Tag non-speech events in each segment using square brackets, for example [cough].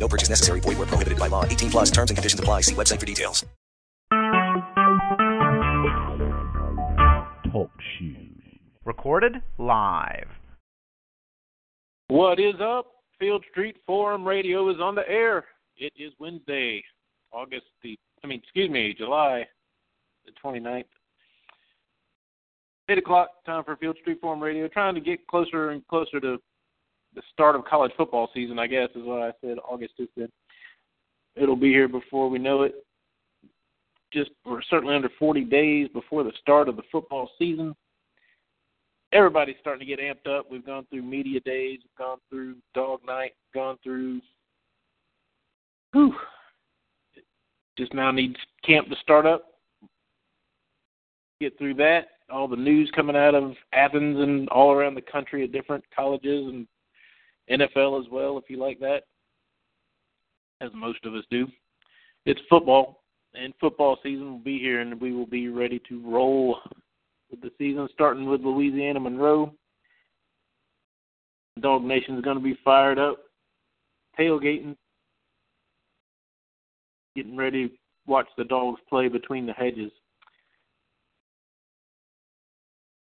No purchase necessary. Void where prohibited by law. 18 plus terms and conditions apply. See website for details. Talk shoes. Recorded live. What is up? Field Street Forum Radio is on the air. It is Wednesday, August the, I mean, excuse me, July the 29th. 8 o'clock, time for Field Street Forum Radio. Trying to get closer and closer to the start of college football season, I guess, is what I said. August is the, it'll be here before we know it. Just, we're certainly under 40 days before the start of the football season. Everybody's starting to get amped up. We've gone through media days, we've gone through dog night, gone through whew, just now needs camp to start up. Get through that. All the news coming out of Athens and all around the country at different colleges and NFL as well, if you like that, as most of us do. It's football, and football season will be here, and we will be ready to roll with the season, starting with Louisiana Monroe. Dog Nation is going to be fired up, tailgating, getting ready to watch the dogs play between the hedges.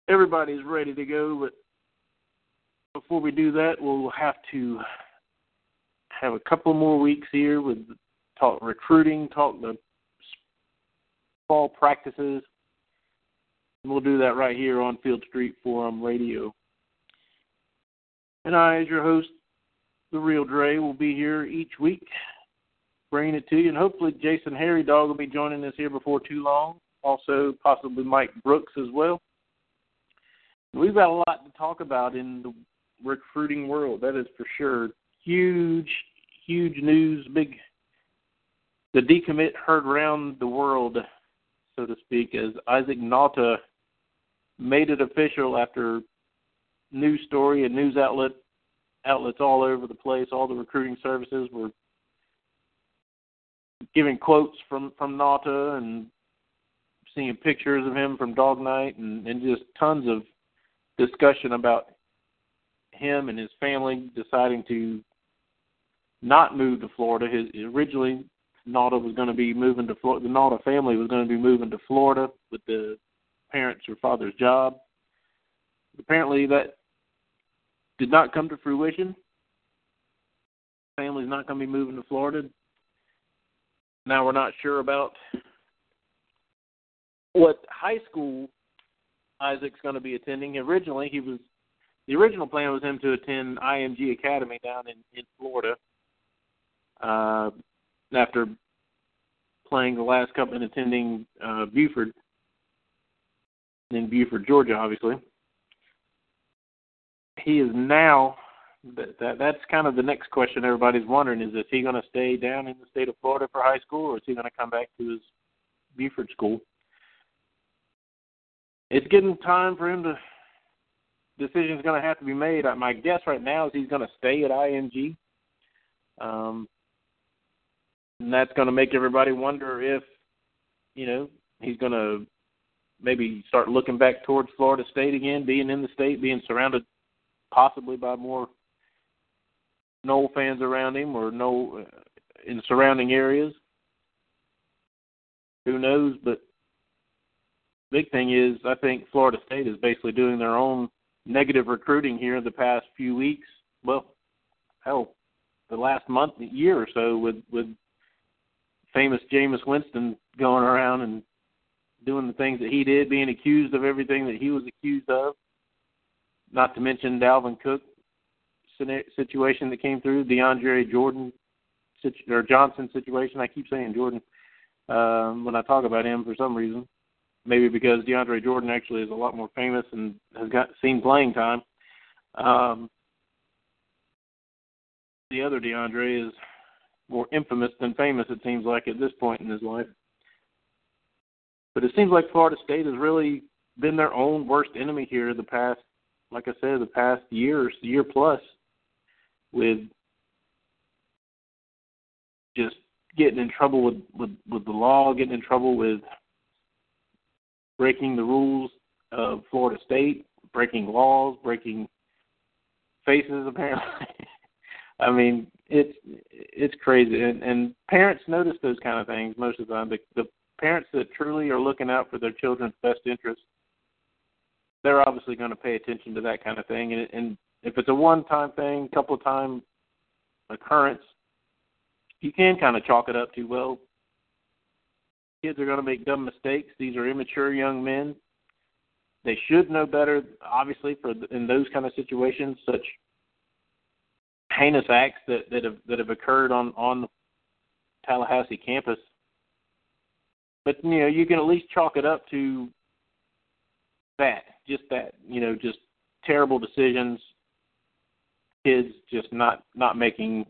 Everybody's ready to go, but before we do that, we'll have to have a couple more weeks here with talk recruiting, talk the fall practices. And we'll do that right here on Field Street Forum Radio. And I, as your host, the real Dre, will be here each week bringing it to you. And hopefully, Jason Harry Dog will be joining us here before too long. Also, possibly Mike Brooks as well. We've got a lot to talk about in the recruiting world. That is for sure. Huge, huge news. Big. The decommit heard around the world, so to speak, as Isaac Nauta made it official after news story and news outlet outlets all over the place. All the recruiting services were giving quotes from from Nauta and seeing pictures of him from Dog Night and, and just tons of discussion about him and his family deciding to not move to Florida. His originally Nauta was going to be moving to Florida. The Nauta family was going to be moving to Florida with the parents or father's job. Apparently, that did not come to fruition. Family's not going to be moving to Florida. Now we're not sure about what high school Isaac's going to be attending. Originally, he was the original plan was him to attend IMG Academy down in in Florida. Uh, after playing the last couple and attending uh, Buford in Buford, Georgia, obviously. He is now that, that that's kind of the next question everybody's wondering is is he going to stay down in the state of Florida for high school or is he going to come back to his Buford school? It's getting time for him to decision's going to have to be made. My guess right now is he's going to stay at IMG. Um, and that's going to make everybody wonder if, you know, he's going to maybe start looking back towards Florida State again, being in the state, being surrounded possibly by more Nole fans around him or no uh, in surrounding areas. Who knows? But big thing is, I think Florida State is basically doing their own negative recruiting here in the past few weeks. Well, hell, the last month, year or so, with with famous Jameis Winston going around and doing the things that he did, being accused of everything that he was accused of. Not to mention Dalvin Cook situation that came through, DeAndre Jordan or Johnson situation. I keep saying Jordan um, when I talk about him for some reason. Maybe because DeAndre Jordan actually is a lot more famous and has got seen playing time. Um, the other DeAndre is more infamous than famous. It seems like at this point in his life. But it seems like Florida State has really been their own worst enemy here the past, like I said, the past years, year plus, with just getting in trouble with with with the law, getting in trouble with breaking the rules of Florida State, breaking laws, breaking faces [laughs] apparently. I mean, it's it's crazy, and and parents notice those kind of things most of the time. The, the parents that truly are looking out for their children's best interests, they're obviously going to pay attention to that kind of thing. And, and if it's a one-time thing, couple of time occurrence, you can kind of chalk it up to well, kids are going to make dumb mistakes. These are immature young men. They should know better, obviously, for in those kind of situations, such heinous acts that that have that have occurred on on the Tallahassee campus. But you know, you can at least chalk it up to that, just that, you know, just terrible decisions, kids just not not making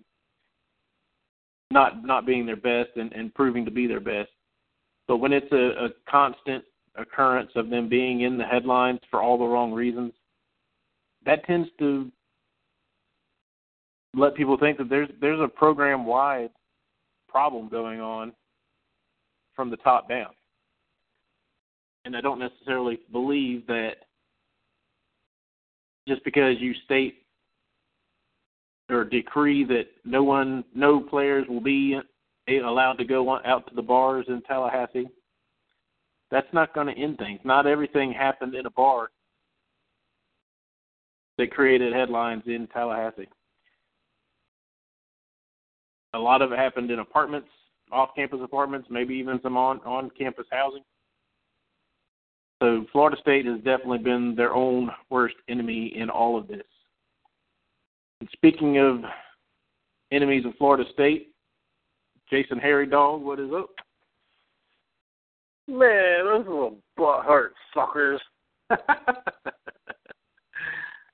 not not being their best and, and proving to be their best. But when it's a, a constant occurrence of them being in the headlines for all the wrong reasons, that tends to let people think that there's there's a program wide problem going on from the top down. And I don't necessarily believe that just because you state or decree that no one, no players will be allowed to go out to the bars in Tallahassee, that's not going to end things. Not everything happened in a bar that created headlines in Tallahassee. A lot of it happened in apartments, off-campus apartments, maybe even some on on-campus housing. So Florida State has definitely been their own worst enemy in all of this. And speaking of enemies of Florida State, Jason Harry Dog, what is up? Man, those little butthurt suckers. [laughs]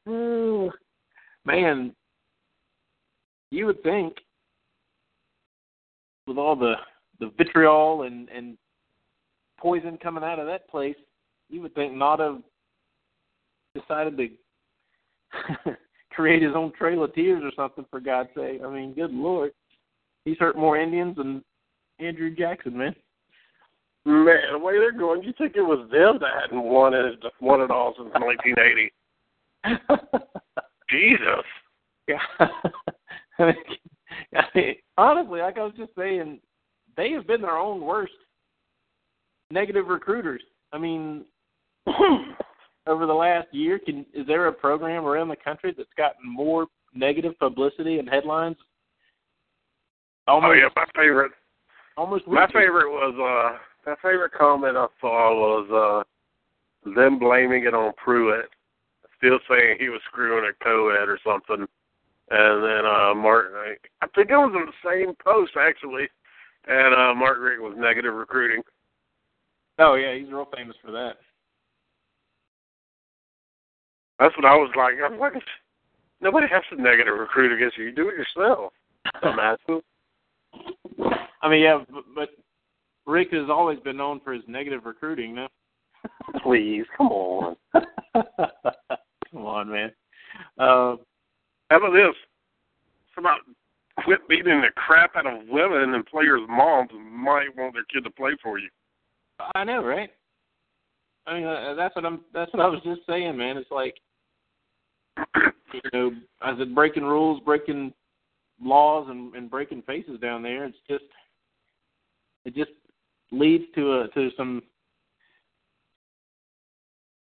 Ooh, man, you would think with all the the vitriol and and poison coming out of that place, you would think not have decided to [laughs] create his own trail of tears or something for God's sake. I mean, good lord, he's hurt more Indians than Andrew Jackson, man. Man, the way they're going, you think it was them that hadn't won it won it all since 1980? [laughs] Jesus. Yeah. [laughs] I mean, I mean, honestly, like I was just saying, they have been their own worst negative recruiters. I mean, [clears throat] over the last year, can is there a program around the country that's gotten more negative publicity and headlines? Almost, oh yeah, my favorite. Almost. My favorite was uh my favorite comment I saw was uh them blaming it on Pruitt, still saying he was screwing a co-ed or something. And then uh Martin, I, I think it was in the same post actually, and uh Richt was negative recruiting. Oh yeah, he's real famous for that. That's what I was like. I'm like, nobody has to negative recruit against you. You do it yourself. [laughs] Dumbass. I mean, yeah, but, but Richt has always been known for his negative recruiting. No? [laughs] Please, come on. [laughs] come on, man. Uh, How about this? It's about quit beating the crap out of women and players' moms might want their kid to play for you. I know, right? I mean, uh, that's what I'm. That's what I was just saying, man. It's like, [clears throat] you know, I said breaking rules, breaking laws, and, and breaking faces down there. It's just, it just leads to a to some.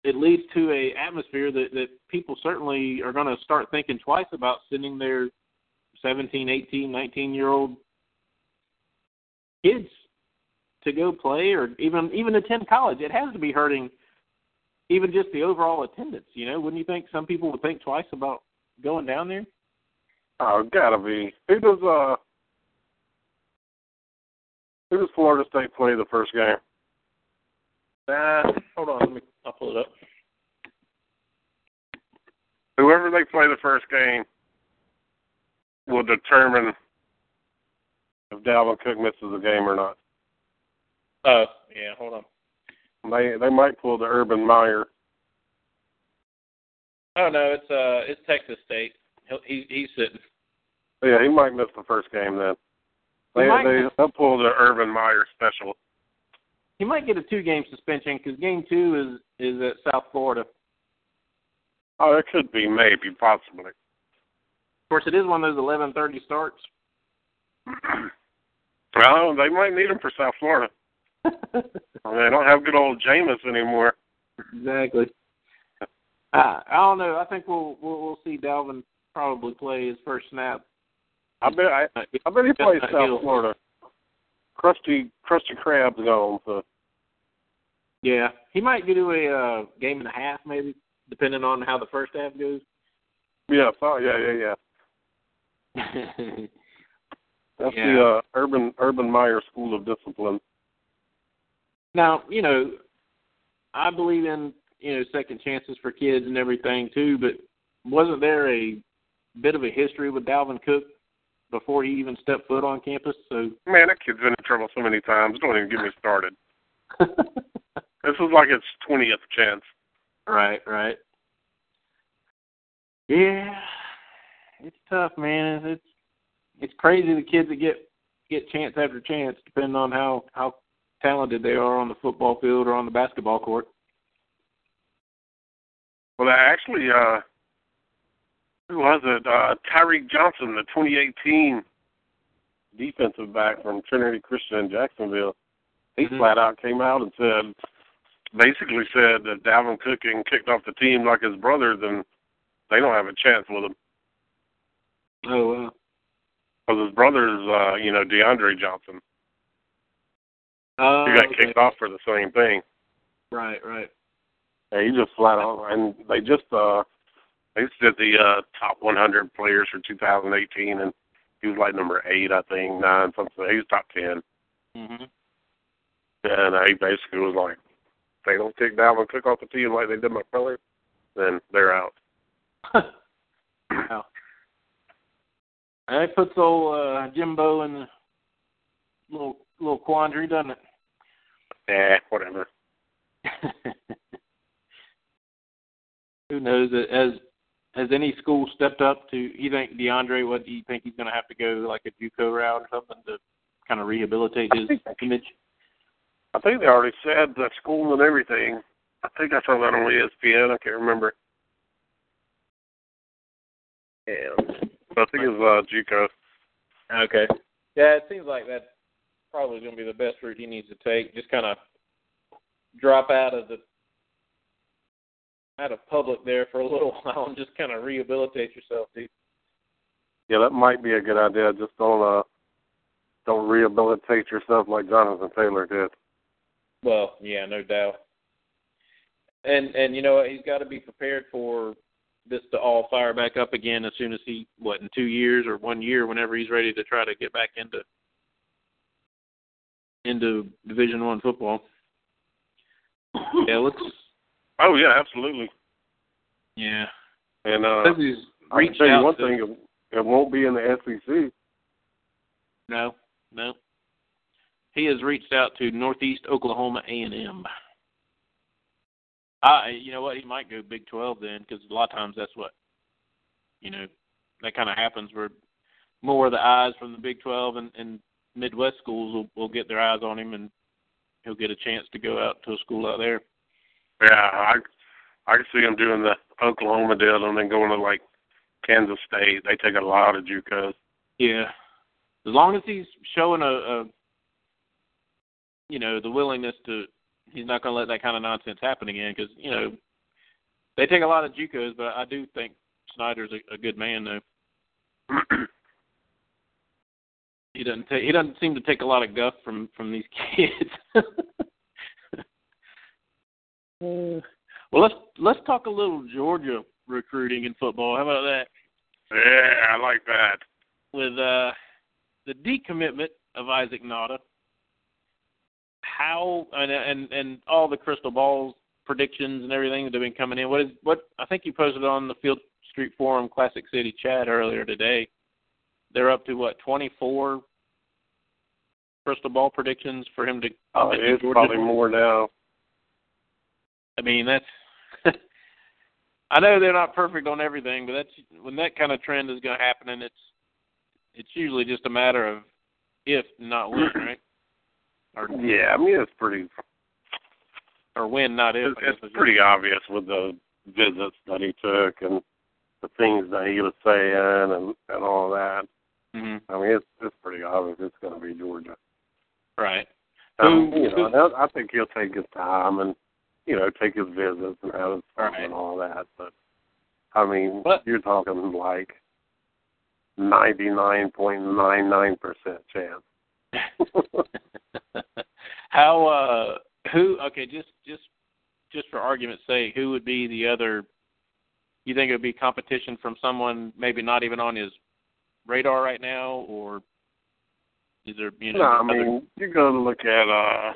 It leads to a atmosphere that that people certainly are going to start thinking twice about sending their 17, 18, 19 year old kids to go play or even even attend college. It has to be hurting even just the overall attendance, you know. Wouldn't you think some people would think twice about going down there? Oh, gotta be. Who does uh who does Florida State play the first game? Uh hold on, let me I'll pull it up. Whoever they play the first game will determine if Dalvin Cook misses the game or not. Uh, yeah, hold on. They they might pull the Urban Meyer. Oh no, it's uh it's Texas State. He he's sitting. Yeah, he might miss the first game then. He They might they they'll pull the Urban Meyer special. He might get a two-game suspension because game two is is at South Florida. Oh, it could be maybe possibly. Of course, it is one of those 11:30 starts. [clears throat] well, they might need him for South Florida. [laughs] They don't have good old Jameis anymore. exactly. I I don't know. I think we'll we'll, we'll see Dalvin probably play his first snap. I bet I, I bet he plays South Hill. Florida. Krusty Krusty Krab's gone, so Yeah, he might do a uh, game and a half, maybe, depending on how the first half goes. yeah, so, yeah, yeah, yeah. [laughs] That's Yeah. the uh, Urban Urban Meyer School of Discipline. now, you know, I believe in you know second chances for kids and everything too, but wasn't there a bit of a history with Dalvin Cook before he even stepped foot on campus? So Man, that kid's been in trouble so many times. Don't even get me started. [laughs] This is like its twentieth chance. right, right. Yeah, it's tough, man. It's it's crazy the kids that get get chance after chance, depending on how how talented they are on the football field or on the basketball court. Well, actually, uh, who was it? Uh, Tyreek Johnson, the 2018 defensive back from Trinity Christian in Jacksonville. He Mhm. flat out came out and said, basically said that Dalvin Cook getting kicked off the team like his brother, and they don't have a chance with him Oh wow. because his brother's, uh, you know, DeAndre Johnson. Uh, He got okay. kicked off for the same thing. Right, right. Yeah, he just flat out, and they just uh, they just did the uh, top 100 players for 2018, and he was like number eight, I think, nine, something. He was top 10, hmm and he basically was like, if they don't kick Dalvin Cook off the team like they did my brother, then they're out. wow. That puts old uh, Jimbo in a little little quandary, doesn't it? Eh, whatever. [laughs] Who knows? Has has any school stepped up to? You think DeAndre? What do you think he's going to have to go like a JUCO route or something to kind of rehabilitate his image? I think they already said the school and everything. I think I saw that on ESPN. I can't remember. Yeah. But I think it was uh, JUCO. Okay. Yeah, it seems like that's probably going to be the best route he needs to take. Just kind of drop out of the out of public there for a little [laughs] while and just kind of rehabilitate yourself, dude. Yeah, that might be a good idea. Just don't uh, don't rehabilitate yourself like Jonathan Taylor did. Well, yeah, no doubt. And and you know he's got to be prepared for this to all fire back up again as soon as he what in two years or one year, whenever he's ready to try to get back into into Division One football. [laughs] Yeah, let's. Oh yeah, absolutely. Yeah, And uh, says he's I can tell you one thing: it, it won't be in the SEC. No, no. He has reached out to Northeast Oklahoma A and M. I, you know what? He might go Big Twelve then, because a lot of times that's what, you know, that kind of happens where more of the eyes from the Big Twelve and, and Midwest schools will, will get their eyes on him, and he'll get a chance to go out to a school out there. Yeah, I I can see him doing the Oklahoma deal and then going to like Kansas State. They take a lot of JUCOs. Yeah, as long as he's showing a, a you know, the willingness to, he's not going to let that kind of nonsense happen again. Because you know, they take a lot of JUCOs, but I do think Snyder's a, a good man though. [clears throat] He doesn't take, he doesn't seem to take a lot of guff from from these [laughs] kids. Uh, well, let's let's talk a little Georgia recruiting in football. How about that? yeah, I like that. with uh, the decommitment of Isaac Nauta, how and and and all the crystal balls predictions and everything that have been coming in. What is what I think you posted on the Field Street Forum Classic City chat earlier today. They're up to what twenty four crystal ball predictions for him to. Oh, it's Georgia? probably more now. I mean, that's. [laughs] I know they're not perfect on everything, but that's when that kind of trend is going to happen, and it's it's usually just a matter of if, not when, [clears throat] right? Or Yeah, I mean it's pretty or when, not if. it's, I guess I it's pretty obvious with the visits that he took and the things that he was saying and and all that. Mhm. I mean, it's it's pretty obvious it's going to be Georgia. Right. Um, Who- you know, who- I think he'll take his time and you know take his visits and have his fun Right. and all that. But I mean, But- you're talking like ninety nine point nine nine percent chance. [laughs] How uh who okay, just just just for argument's sake, who would be the other you think it would be competition from someone maybe not even on his radar right now or is there you know no, I other- mean you're going to look at uh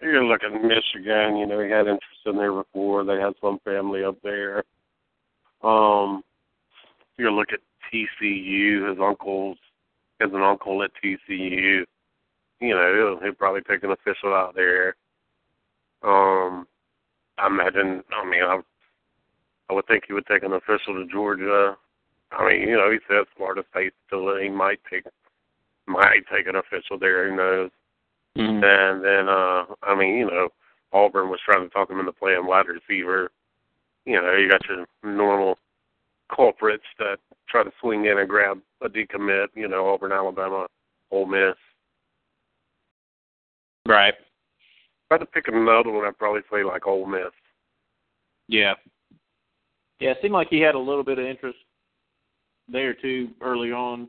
going look at Michigan. You know, he had interest in there before. They had some family up there. Um, to look at TCU. His uncle's has an uncle at TCU. You know, he'll, he'll probably take an official out there. Um, I imagine. I mean, I, I would think he would take an official to Georgia. I mean, you know, he says Florida State still he might take might take an official there. Who knows? Mhm. And then, uh, I mean, you know, Auburn was trying to talk him into playing wide receiver. You know, you got your normal culprits that try to swing in and grab a decommit. You know, Auburn, Alabama, Ole Miss. Right. If I had to pick another one, I'd probably say like Ole Miss. Yeah. Yeah, it seemed like he had a little bit of interest there too early on.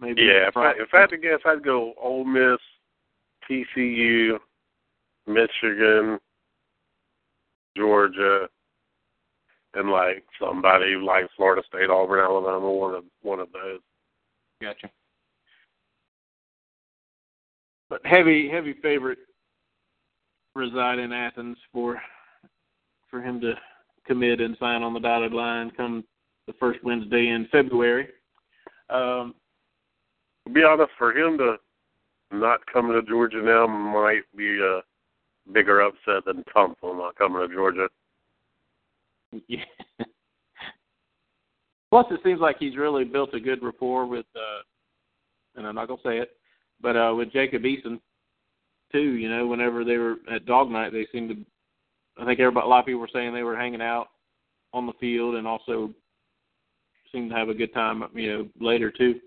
Maybe Yeah, if I, if I had to guess, I'd go Ole Miss, TCU, Michigan, Georgia, and like somebody like Florida State, Auburn, Alabama, one of one of those. Gotcha. But heavy, heavy favorite reside in Athens for for him to commit and sign on the dotted line come the first Wednesday in February. Um, To be honest, for him to not come to Georgia now might be a bigger upset than Tunsil not coming to Georgia. yeah. Plus, it seems like he's really built a good rapport with, uh, and I'm not gonna say it, but uh, with Jacob Eason too. You know, whenever they were at dog night, they seemed to. I think everybody, a lot of people were saying they were hanging out on the field and also seemed to have a good time. You know, later too.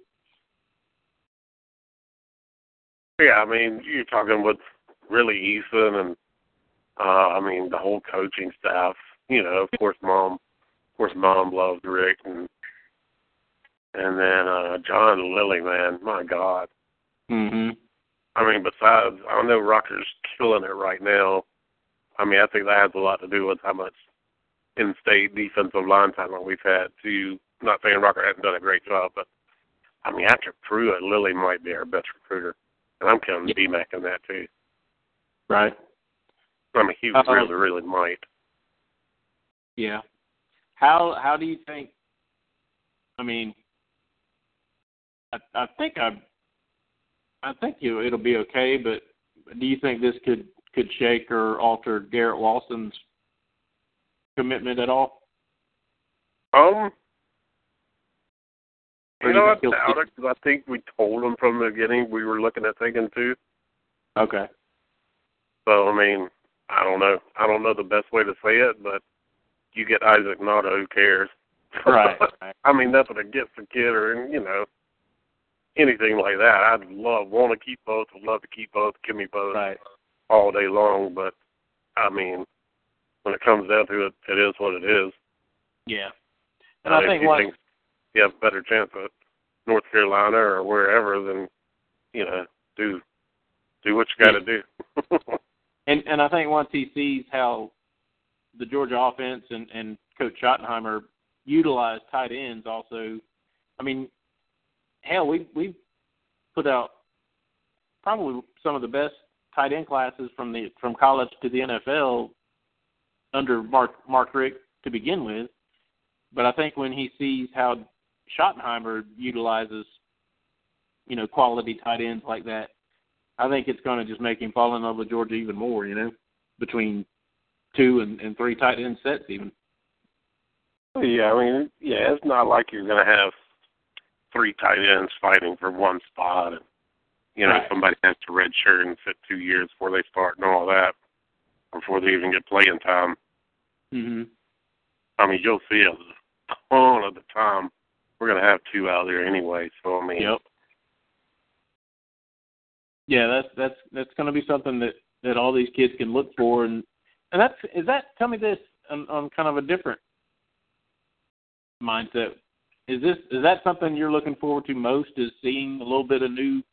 Yeah, I mean, you're talking with really Eason and uh I mean the whole coaching staff. You know, of course mom of course mom loved Richt and and then uh John Lilly, man, my God. Mhm. I mean, besides I know Rocker's killing it right now. I mean, I think that has a lot to do with how much in state defensive line talent we've had to not saying Rocker hasn't done a great job, but I mean after Pruitt, Lilly might be our best recruiter. And I'm counting Yeah. BMAC in that too. Right. I mean, he Uh-oh. really, really might. Yeah. How how do you think? I mean, I I think I I think you it'll be okay, but do you think this could could shake or alter Garrett Walston's commitment at all? Um, you know, I doubt it 'cause I think we told them from the beginning we were looking at taking two. Okay. So I mean, I don't know. I don't know the best way to say it, but you get Isaac Nauta, who cares? [laughs] Right. right. I mean, nothing against the kid or you know anything like that. I'd love, want to keep both. Would love to keep both. Give me both Right. all day long. But I mean, when it comes down to it, it is what it is. Yeah. And I think one think you have a better chance at North Carolina or wherever, then you know do do what you got to do. [laughs] And and I think once he sees how the Georgia offense and and Coach Schottenheimer utilize tight ends, also, I mean, hell, we we put out probably some of the best tight end classes from the from college to the NFL under Mark Mark Richt to begin with. But I think when he sees how Schottenheimer utilizes, you know, quality tight ends like that, I think it's going to just make him fall in love with Georgia even more. You know, between two and, and three tight end sets even. Yeah, I mean, yeah, it's not like you're going to have three tight ends fighting for one spot, and you know Right. somebody has to redshirt and sit two years before they start and all that, before they even get playing time. Mm-hmm. I mean, you'll see a ton of the time we're to have two out there anyway. So I mean, Yep. Yeah, that's that's that's to be something that that all these kids can look for, and and that's is that tell me this on, on kind of a different mindset. Is this is that something you're looking forward to most? Is seeing a little bit of new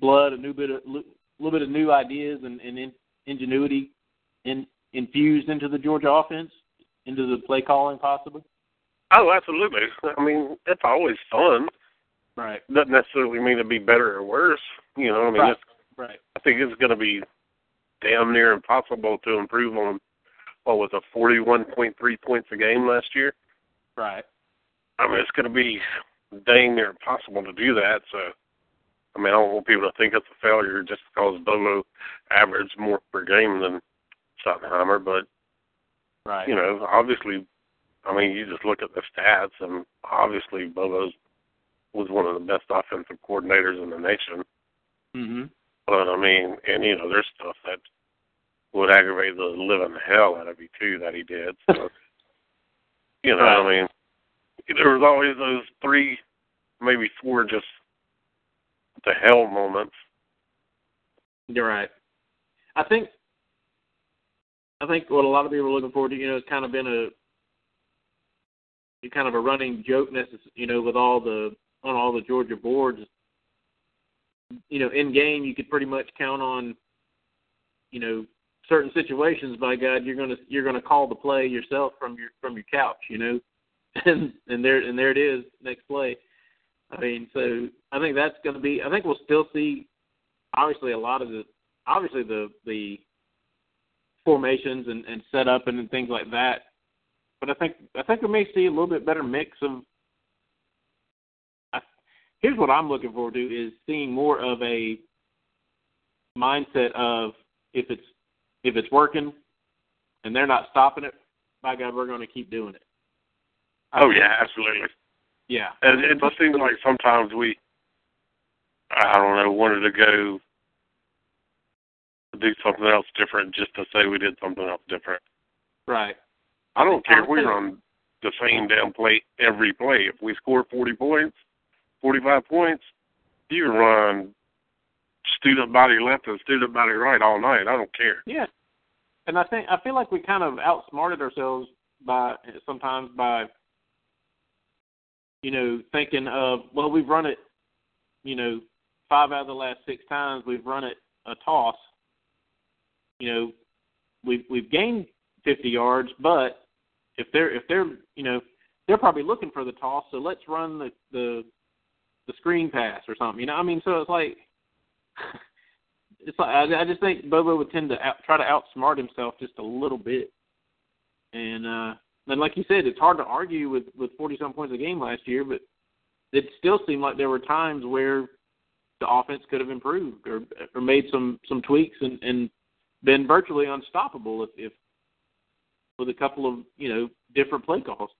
blood, a new bit of a little bit of new ideas and, and in, ingenuity in, infused into the Georgia offense, into the play calling possibly. Oh, absolutely. I mean, it's always fun. Right. Doesn't necessarily mean it'd be better or worse. You know, I mean, Right. it's, Right. I think it's going to be damn near impossible to improve on what was a 41.3 points a game last year. Right. I mean, it's going to be dang near impossible to do that. So, I mean, I don't want people to think it's a failure just because Bobo averaged more per game than Schottenheimer. But Right. you know, obviously, I mean, you just look at the stats, and obviously, Bobo's was one of the best offensive coordinators in the nation. Mhm. But I mean, and you know, there's stuff that would aggravate the living hell out of you too that he did. So, [laughs] you know, I mean, there was always those three, maybe four, just the hell moments. You're right. I think I think what a lot of people are looking forward to, you know, it's kind of been a kind of a running joke, you know, with all the on all the Georgia boards. You know, in game, you could pretty much count on, you know, certain situations. By God, you're gonna you're gonna call the play yourself from your from your couch, you know, [laughs] and and there and there it is, next play. I mean, so I think that's going to be. I think we'll still see obviously a lot of the obviously the the formations and, and setup and things like that. But I think I think we may see a little bit better mix of. I, here's what I'm looking forward to is seeing more of a mindset of if it's if it's working and they're not stopping it, by God, we're going to keep doing it. Oh yeah, absolutely. yeah. And it just seems like sometimes we, I don't know, wanted to go do something else different just to say we did something else different. I don't care if we run the same damn play every play. If we score 40 points, 45 points, you can run student body left and student body right all night. I don't care. Yeah, and I think I feel like we kind of outsmarted ourselves by sometimes by you know thinking of well we've run it you know five out of the last six times we've run it a toss you know we've we've gained 50 yards but if they're if they're you know they're probably looking for the toss so let's run the the the screen pass or something you know I mean so it's like [laughs] it's like I, I just think Bobo would tend to out, try to outsmart himself just a little bit, and uh, and like you said, it's hard to argue with with forty some points a game last year, but it still seemed like there were times where the offense could have improved or or made some some tweaks and and been virtually unstoppable if, if with a couple of you know different play calls.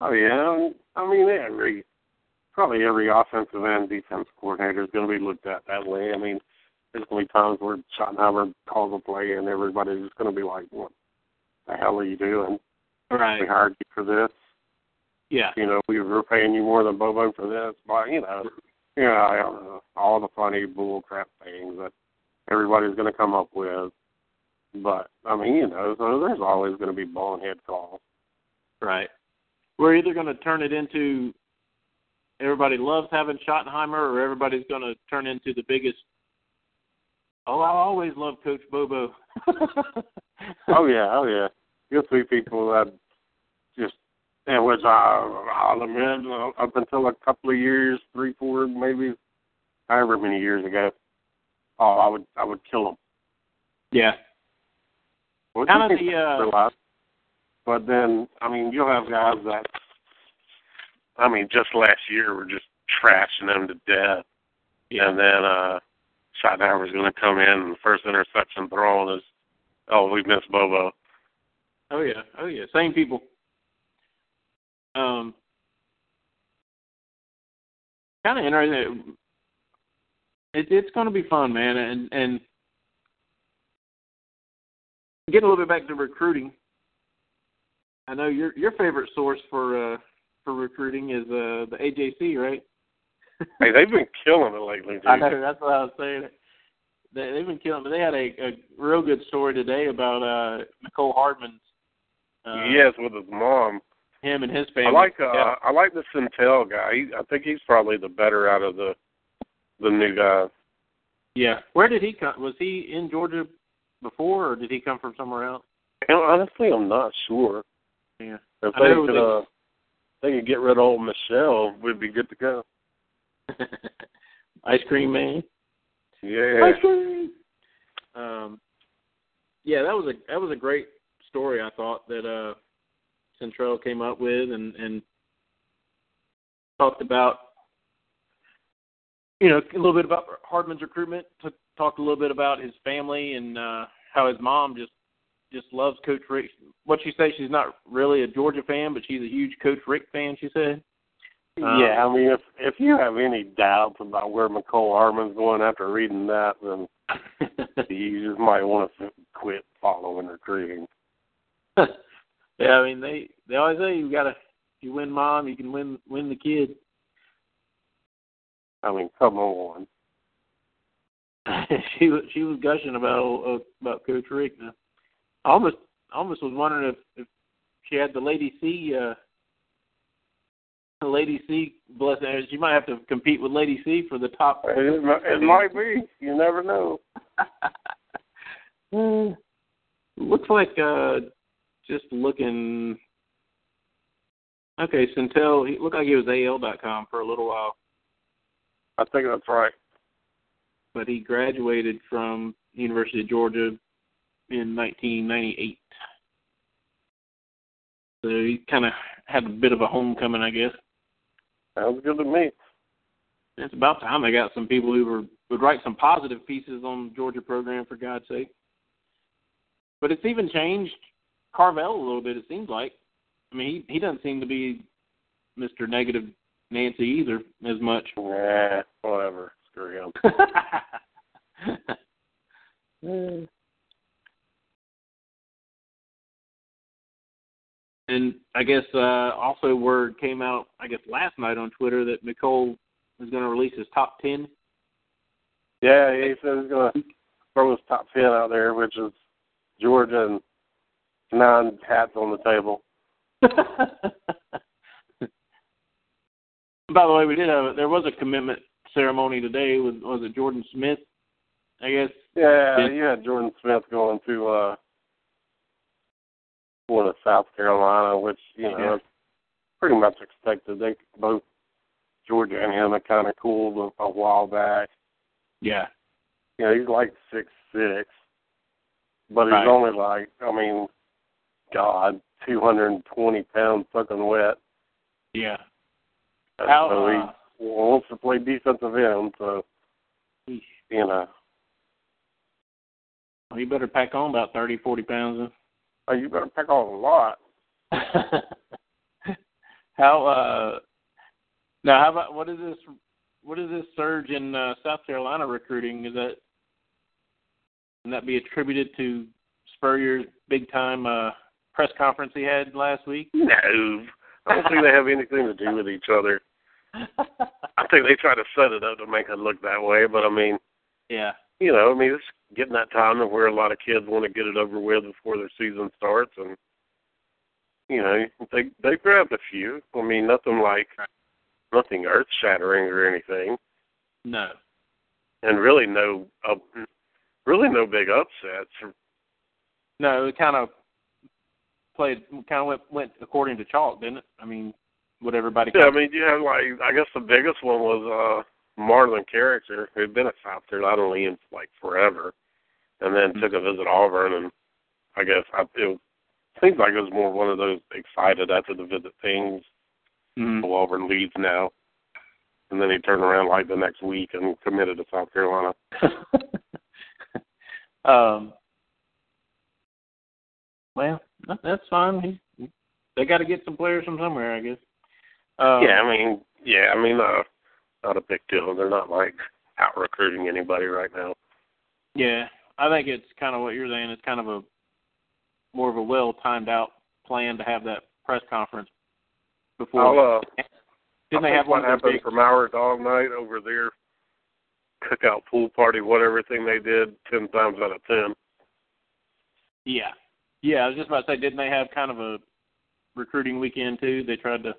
Oh yeah, I mean every probably every offensive and defense coordinator is going to be looked at that way. I mean, there's going to be times where Schottenheimer calls a play and everybody's just going to be like, "What the hell are you doing? Right. We hired you for this. Yeah. You know, we were paying you more than Bobo for this." But you know, you know, I don't know all the funny bull crap things that everybody's going to come up with. But I mean, you know, so there's always going to be bonehead calls. Right. We're either going to turn it into everybody loves having Schottenheimer, or everybody's going to turn into the biggest. Oh, I always loved Coach Bobo. [laughs] oh yeah, oh yeah. You'll see people that just and which I I'll admit up until a couple of years, three, four, maybe however many years ago. Oh, I would I would kill them. yeah. Kind of the, uh, real life. But then I mean you'll have guys that I mean, just last year we're just trashing them to death. Yeah. And then uh Schottenheimer's gonna come in and the first interception thrown is Oh, we missed Bobo. Oh yeah, oh yeah, same people. Um, kind of interesting. It, it's going to be fun, man, and and getting a little bit back to recruiting. I know your your favorite source for uh for recruiting is uh the AJC, right? [laughs] hey, they've been killing it lately. Dude. I know that's what I was saying. They, they've been killing. But they had a, a real good story today about uh Mecole Hardman's. Uh, yes, with his mom. Him and his family. I like uh, yeah. I like the Sentell guy. He, I think he's probably the better out of the the new guys. Yeah. Where did he come? Was he in Georgia before, or did he come from somewhere else? And honestly, I'm not sure. Yeah. If they could, they- uh, they could get rid of old Michelle, we'd be good to go. [laughs] Ice cream man. Yeah. Ice cream. Um, yeah, that was a that was a great story. I thought that uh, Sentell came up with and and talked about you know a little bit about Hardman's recruitment. T- talked a little bit about his family and uh, how his mom just just loves Coach Richt. What she say? She's not really a Georgia fan, but she's a huge Coach Richt fan. She said. Um, yeah, I mean, if if you have any doubts about where Mecole Hardman's going after reading that, then [laughs] you just might want to quit following recruiting. [laughs] yeah, I mean they they always say you gotta you win mom, you can win win the kid. I mean, come on. [laughs] she was she was gushing about uh, about Coach Richt. Now, I almost almost was wondering if if she had the Lady C. uh Lady C. Bless her, she might have to compete with Lady C. for the top. It, it might be. You never know. [laughs] Looks like uh just looking. Okay, Sentell. He looked like he was AL.com for a little while. I think that's right. But he graduated from University of Georgia in 1998. So he kind of had a bit of a homecoming, I guess. Sounds good to me. It's about time they got some people who were would write some positive pieces on the Georgia program for God's sake. But it's even changed Carvell a little bit. It seems like. I mean, he he doesn't seem to be Mr. Negative Nancy either as much. Nah, whatever. Screw him. [laughs] [laughs] And I guess uh, also word came out, I guess last night on Twitter that Mecole is going to release his top ten. Yeah, he said he's gonna throw his top ten out there, which is Georgia and nine hats on the table. [laughs] By the way, we did have there was a commitment ceremony today with was it Jordan Smith? I guess. Yeah, Yeah. you had Jordan Smith going to uh going to South Carolina, which, you know, Yeah. pretty much expected. They both Georgia and him are kinda cool a, a while back. Yeah. You know, he's like six six. But he's Right. only like I mean, God, two hundred and twenty pounds soaking wet. Yeah. How, so uh, he wants to play defensive end, so Eesh. you know. Well, you better pack on about thirty, forty pounds. Oh, you better pick on a lot. [laughs] How uh now? How about what is this? What is this surge in uh, South Carolina recruiting? Is that can that be attributed to Spurrier's big time uh, press conference he had last week? No. I don't think they have anything to do with each other. I think they try to set it up to make it look that way, but I mean, [laughs] yeah. you know, I mean, it's getting that time of where a lot of kids want to get it over with before their season starts, and you know, they they grabbed a few. I mean, nothing like nothing earth shattering or anything, No. and really no, uh, really no big upsets. No, it kind of played, kind of went went according to chalk, didn't it? I mean, what everybody. Yeah, I mean, you have like I guess the biggest one was uh Marlon Character, who'd been at South Carolina Lean like forever, and then took a visit to Auburn, and I guess I, it seems like it was more one of those excited after the visit things. Mhm. Who Auburn leads now, and then he turned around like the next week and committed to South Carolina. [laughs] um, Well, that's fine. He, they got to get some players from somewhere, I guess. Um, yeah, I mean, yeah, I mean, uh, not a big deal. They're not like out recruiting anybody right now. Yeah, I think it's kind of what you're saying. It's kind of a more of a well timed out plan to have that press conference before. I'll, uh, Didn't I they have what one happened big? from our dog night over there? Cookout pool party, whatever thing they did, ten times out of ten. Yeah, yeah. I was just about to say, didn't they have kind of a recruiting weekend too? They tried to,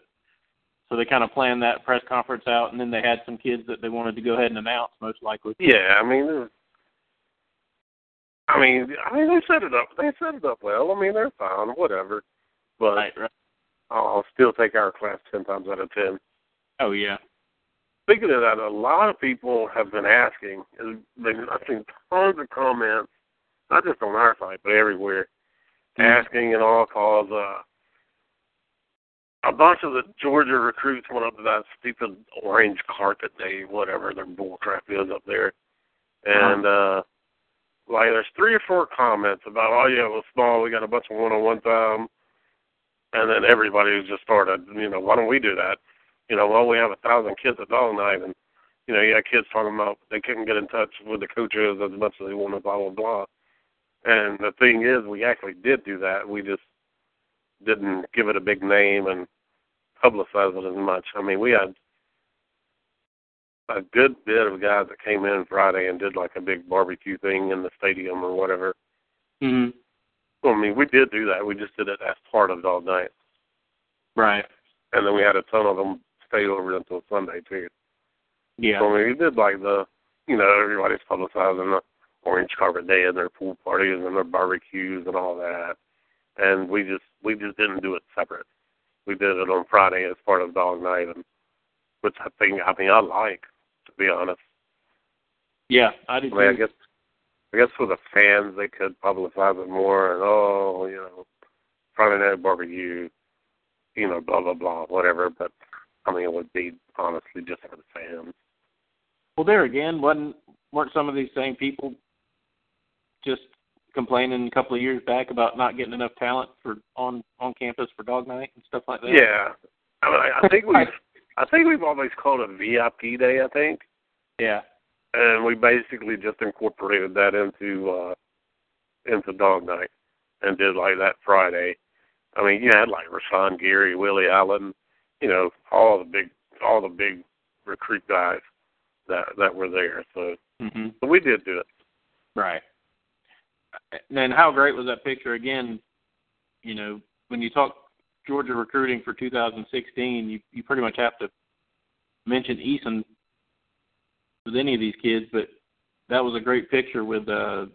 so they kind of planned that press conference out, and then they had some kids that they wanted to go ahead and announce, most likely. Yeah, I mean, I mean, I mean, they set it up. They set it up well. I mean, they're fine, whatever. But Right, right. I'll I'll still take our class ten times out of ten. Oh yeah. Speaking of that, a lot of people have been asking. I've seen tons of comments, not just on our site, but everywhere, asking and all cause. Uh, a bunch of the Georgia recruits went up to that stupid orange carpet day, whatever their bull crap is up there, and uh, like there's three or four comments about, oh yeah, it was small. We got a bunch of one-on-one time, and then everybody just started, you know, why don't we do that? you know, well, we have a thousand kids at dog night, and you know, you got kids talking about they couldn't get in touch with the coaches as much as they wanted, blah blah blah. And the thing is, we actually did do that. We just didn't give it a big name and publicize it as much. I mean, we had a good bit of guys that came in Friday and did like a big barbecue thing in the stadium or whatever. Mhm. Well, I mean, we did do that. We just did it as part of dog night, Right. and then we had a ton of them stay over until Sunday too. Yeah. So I mean, we did like the, you know, everybody's publicizing the orange carpet day and their pool parties and their barbecues and all that, and we just we just didn't do it separate. We did it on Friday as part of dog night, and which I think I mean I like to be honest. Yeah, I do I mean, I guess I guess for the fans they could publicize it more and oh you know Friday night barbecue, you know blah blah blah whatever. But I mean it would be honestly just for the fans. Well, there again, wasn't weren't some of these same people just complaining a couple of years back about not getting enough talent for on on campus for dog night and stuff like that? Yeah, I, mean, I think we've I think we've [laughs] always called it VIP day. I think, Yeah. and we basically just incorporated that into uh into Dog Night and did like that Friday. I mean, you had like Rashan Gary, Willie Allen, you know, all the big all the big recruit guys that that were there. So, Mhm. so we did do it. Right. And how great was that picture again? You know, when you talk Georgia recruiting for 2016, you you pretty much have to mention Eason with any of these kids, but that was a great picture with uh,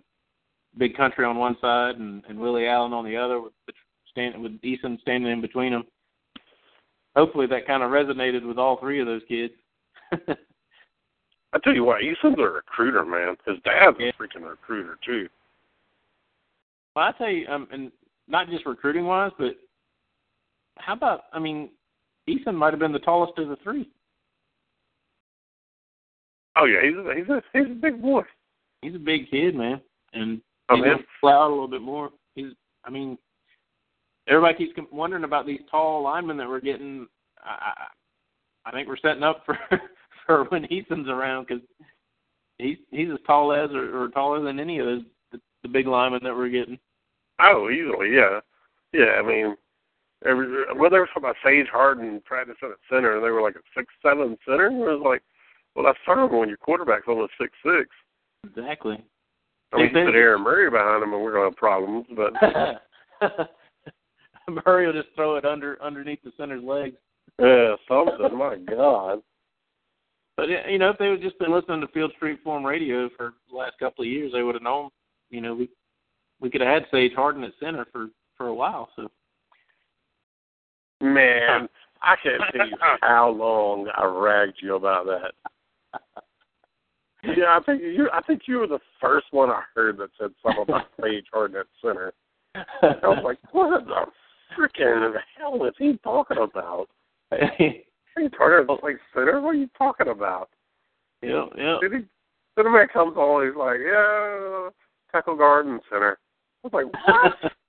Big Country on one side and, and Willie Allen on the other, with stand, with Eason standing in between them. Hopefully, that kind of resonated with all three of those kids. [laughs] I tell you what, Eason's a recruiter, man. His dad's Yeah. a freaking recruiter too. Well, I tell you, um, and not just recruiting wise, but how about? I mean, Eason might have been the tallest of the three. Oh yeah, he's a, he's a he's a big boy. He's a big kid, man, and Oh, he man. does fly out a little bit more. He's, I mean, everybody keeps wondering about these tall linemen that we're getting. I, I, I think we're setting up for [laughs] for when Eason's around because he's he's as tall as or, or taller than any of those the, big linemen that we're getting. Oh, easily, yeah, yeah. I mean, every well, they were talking about Sage Harden practicing at center, and they were like a six seven center. And it was like, well, that's terrible when your quarterback's only six six. Exactly. I mean, you put Aaron Murray behind him, and we're gonna have problems. But [laughs] Murray will just throw it under underneath the center's legs. yeah, something. my God. But you know, if they would just been listening to Field Street Forum Radio for the last couple of years, they would have known. You know, we we could have had Sage Harden at center for for a while. So Man, I can't tell you [laughs] how long I ragged you about that. Yeah, I think you. I think you were the first one I heard that said something about [laughs] Sage Harden at center. I was like, what the freaking hell is he talking about? [laughs] Sage Harden at like center? What are you talking about? yeah, yeah. Then he, man comes on, he's like, yeah, tackle guard and center. I was like, what? [laughs]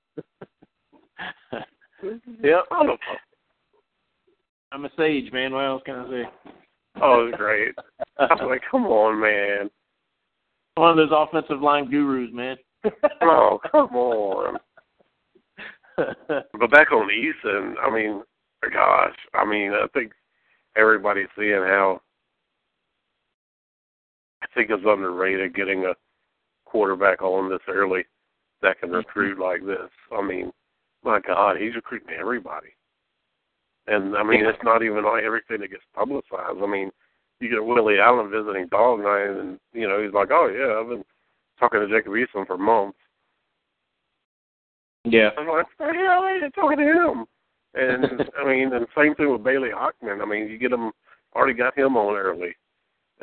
Yep. Don't I'm a sage, man. What else can I say? Oh, it's great. I was like, come on, man. One of those offensive line gurus, man. [laughs] Oh, come on. But back on Eason, I mean, gosh, I mean, I think everybody's seeing how I think it's underrated getting a quarterback on this early that can mm-hmm. recruit like this. I mean, my God, he's recruiting everybody. And I mean, it's not even like everything that gets publicized. I mean, you get Willie Allen visiting Dog Night, and you know he's like, "Oh yeah, I've been talking to Jacob Eason for months." Yeah. I'm like, "What the hell you talking to him?" And [laughs] I mean, and same thing with Bailey Hockman. I mean, you get him already got him on early.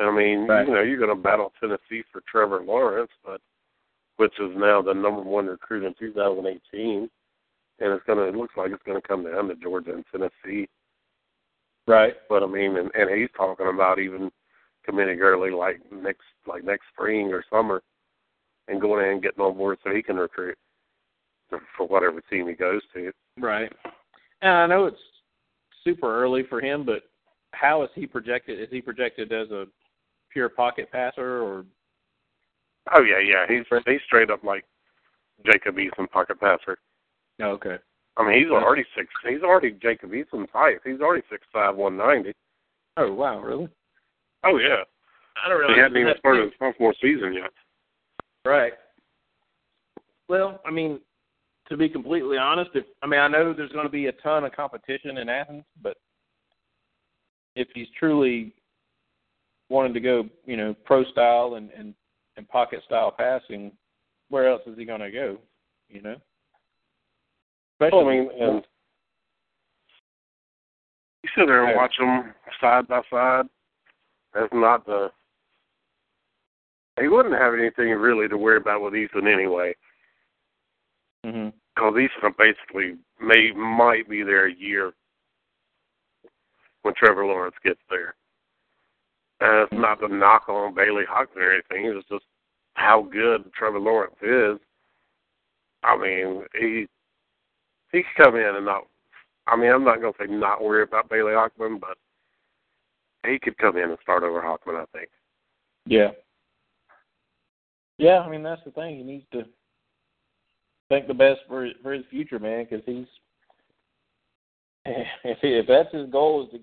I mean, Right. you know, you're going to battle Tennessee for Trevor Lawrence, but which is now the number one recruit in 2018, and it's going to. It looks like it's going to come down to Georgia and Tennessee. Right. But I mean, and, and he's talking about even committing early, like next, like next spring or summer, and going in and getting on board so he can recruit for whatever team he goes to. Right. And I know it's super early for him, but how is he projected? Is he projected as a pure pocket passer or Oh yeah, yeah. He's he's straight up like Jacob Eason pocket passer. no, okay. I mean, he's already six. He's already Jacob Eason's height. He's already six five, one ninety. Oh wow, really? Oh yeah. I don't really. He hadn't even started his sophomore season yet. Right. Well, I mean, to be completely honest, if I mean I know there's going to be a ton of competition in Athens, but if he's truly wanting to go, you know, pro style and and, and pocket style passing, where else is he going to go? You know. Well, I mean, and you sit there and watch them side by side. That's not the. He wouldn't have anything really to worry about with Eason anyway, mm-hmm. because Eason basically may might be there a year when Trevor Lawrence gets there. And it's not to knock on Bailey Hockman or anything. It's just how good Trevor Lawrence is. I mean, he he could come in and not. I mean, I'm not to say not worry about Bailey Hockman, but he could come in and start over Hockman. I think. Yeah. Yeah, I mean that's the thing. He needs to think the best for for his future, man, because he's if [laughs] if that's his goal is to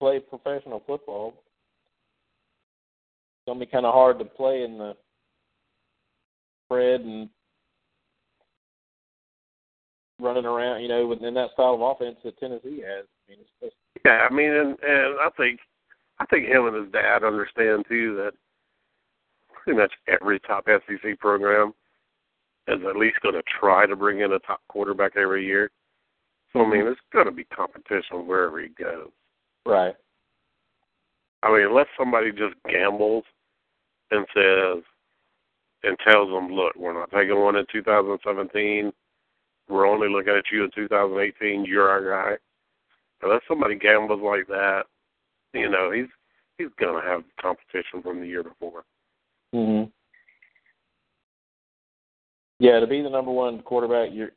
play professional football, it's gonna be kind of hard to play in the spread and running around, you know, within that style of offense that Tennessee has. I mean, it's just, Yeah, I mean, and and I think I think him and his dad understand too that pretty much every top SEC program is at least going to try to bring in a top quarterback every year. So I mean, it's going to be competition wherever he goes. Right. I mean, unless somebody just gambles and says and tells them, "Look, we're not taking one in 2017. We're only looking at you in 2018. You're our guy." Unless somebody gambles like that, you know, he's he's going to have competition from the year before. hmm Yeah, to be the number one quarterback, you're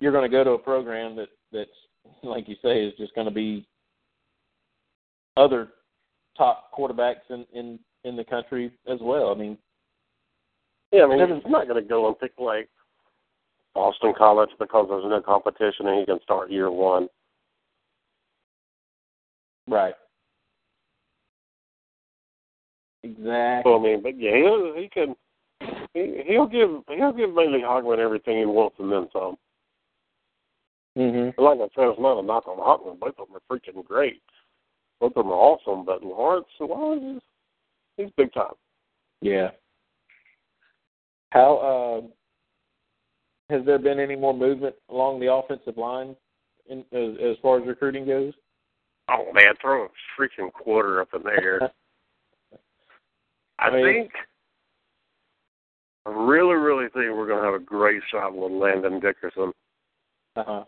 you're going to go to a program that that's like you say is just going to be other top quarterbacks in in in the country as well. I mean, Yeah, I mean, he's not going to go and pick like Boston College because there's no competition and he can start year one. right? Exactly. So I mean, but yeah, he'll, he can. He, he'll give he'll give Bailey Hockman everything he wants and then some. Mhm. Like I said, it's not a knock on Hockman. Both of them are freaking great. Both of them are awesome. But Lawrence, Lawrence is he's big time. Yeah. How uh, has there been any more movement along the offensive line in, as, as far as recruiting goes? Oh man, throw a freaking quarter up in there. [laughs] I I mean- think I really, really think we're gonna have a great shot with Landon Dickerson. Uh huh.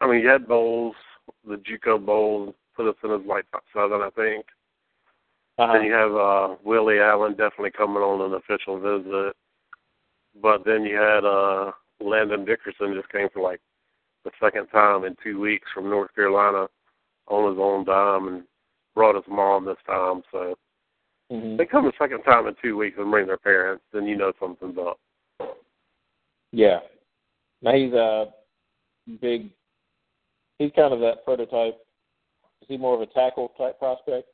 I mean, you had Bowles, the JUCO Bowles, put us in his top seven, I think. Uh-huh. Then you have uh Willie Allen definitely coming on an official visit. But then you had uh Landon Dickerson just came for like the second time in two weeks from North Carolina on his own dime and brought his mom this time. So Mm-hmm. they come the second time in two weeks and bring their parents, then you know something's up. Yeah. Now he's a big. He's kind of that prototype. He more of a tackle type prospect?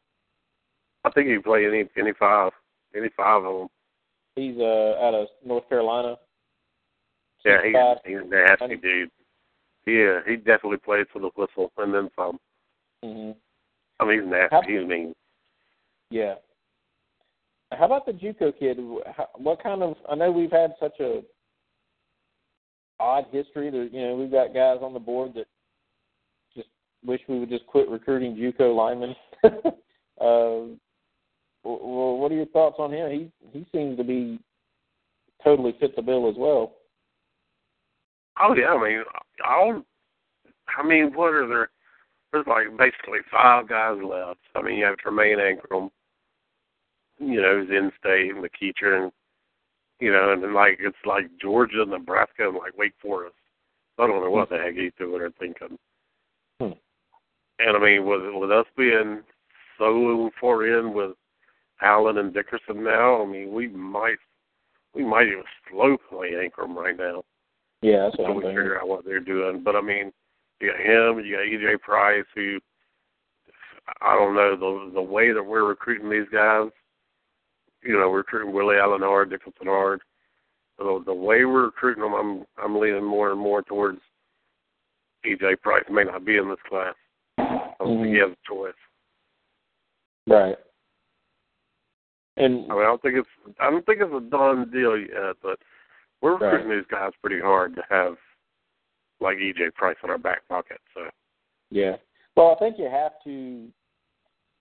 I think he can play any any five, any five of them. He's uh, out of North Carolina. Yeah, five. he's, he's a nasty dude. Yeah, he definitely plays for the whistle and then some. hmm I mean, he's nasty. How- He's mean. Yeah. How about the JUCO kid? How, what kind of? I know we've had such a odd history. That you know, we've got guys on the board that wish we would just quit recruiting JUCO linemen. [laughs] uh, well, what are your thoughts on him? He he seems to be totally fit the bill as well. Oh yeah, I mean, all. I mean, what are there? There's like basically five guys left. I mean, you have Tremaine Ingram, you know, who's in state, and McKeecher, and you know, and then like it's like Georgia, Nebraska, and like Wake Forest. I don't know what the heck he's doing or thinking. Hmm. And I mean, with with us being so far in with Allen and Dickerson now, I mean, we might we might even slow play Ingram right now Yeah, that's what I'm we thinking. figure out what they're doing. But I mean, you got him, you got EJ Price, who I don't know the the way that we're recruiting these guys. You know, we're recruiting Willie Allen hard, Dickerson hard. So the way we're recruiting them, I'm I'm leaning more and more towards EJ Price may not be in this class. Think he has a choice. Right. And I mean, I don't think it's I don't think it's a done deal yet, but we're Right. recruiting these guys pretty hard to have like EJ Price in our back pocket. So Yeah. Well, I think you have to.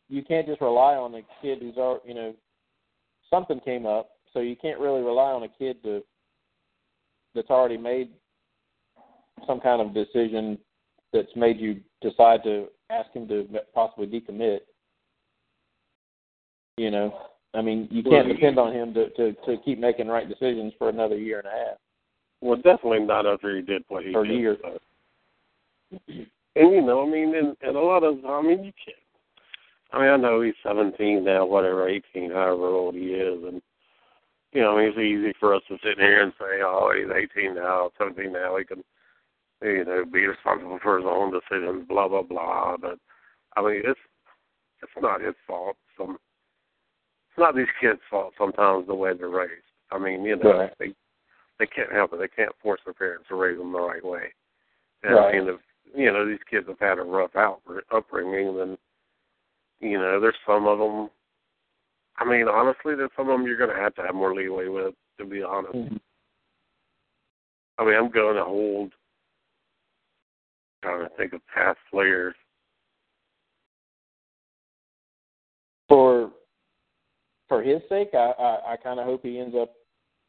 You can't just rely on a kid who's already, you know, something came up, so you can't really rely on a kid to that's already made some kind of decision that's made you decide to ask him to possibly decommit. You know, I mean, you can't Well, depend on him to to to keep making right decisions for another year and a half. Well, definitely not after he did what he Or did. years. [clears throat] So. And you know, I mean, and, and a lot of, I mean, you can't. I mean, I know he's 17 now, whatever, 18, however old he is, and you know, I mean, it's easy for us to sit here and say, oh, he's 18 now, 17 now, he can, you know, be responsible for his own decisions, blah blah blah. But I mean, it's it's not his fault. Some it's not these kids' fault sometimes the way they're raised. I mean, you know, Right. they they can't help it. They can't force their parents to raise them the right way. And Right. I mean, if you know these kids have had a rough out upbringing, then you know there's some of them. I mean, honestly, there's some of them you're going to have to have more leeway with. To be honest, Mhm. I mean, I'm going to hold. Trying to think of past players. for for his sake, I I, I kind of hope he ends up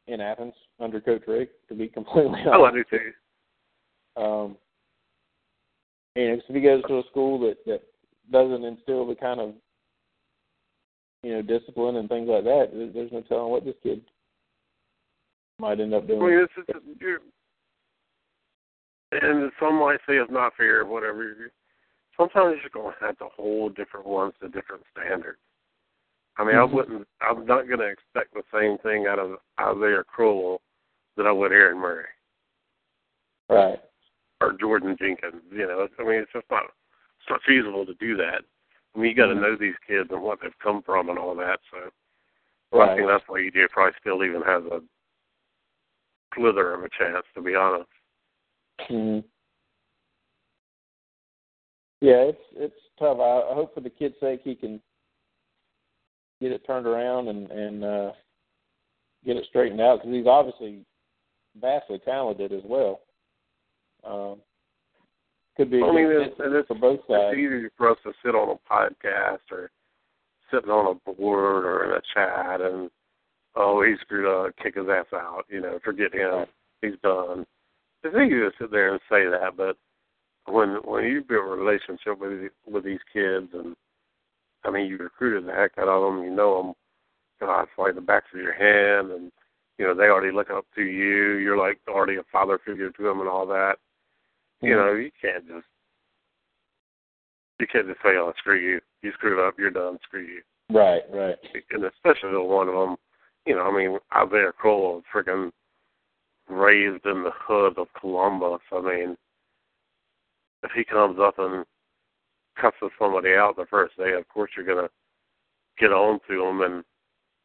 in Athens under Coach Richt. To be [laughs] completely Oh, I honest, do too. um, and if he goes to a school that that doesn't instill the kind of you know discipline and things like that, there's no telling what this kid might end up I doing. mean, it's just you're, and some might say it's not fair, whatever. Sometimes you're going to have to hold different ones to different standards. I mean, Mhm. I wouldn't. I'm not going to expect the same thing out of Isaiah Crowell that I would Aaron Murray Right. or Jordan Jenkins. You know, I mean, it's just not. It's not feasible to do that. I mean, you got to Mhm. know these kids and what they've come from and all that. So, well, I think that's why EJ probably still even has a slither of a chance, to be honest. Hmm Yeah, it's it's tough. I, I hope for the kid's sake he can get it turned around and and uh, get it straightened out because he's obviously vastly talented as well. Um, could be I mean, it's- it's- for both sides. It's easy for us to sit on a podcast or sitting on a board or in a chat and oh he screwed up, kick his ass out, you know, forget him, he's done. It's easy to sit there and say that, but when when you build a relationship with with these kids and I mean you recruited the heck out of them, you know them, you know, it's like the backs of your hand and you know, they already look up to you. You're like already a father figure to them and all that. You know, you can't just you can't just say, "Oh, screw you. You screwed up. You're done. Screw you." Right, right. And especially the one of them, you know, I mean, Isaiah Crowell, freaking raised in the hood of Columbus. I mean, if he comes up and cusses somebody out the first day, of course you're gonna get on to him and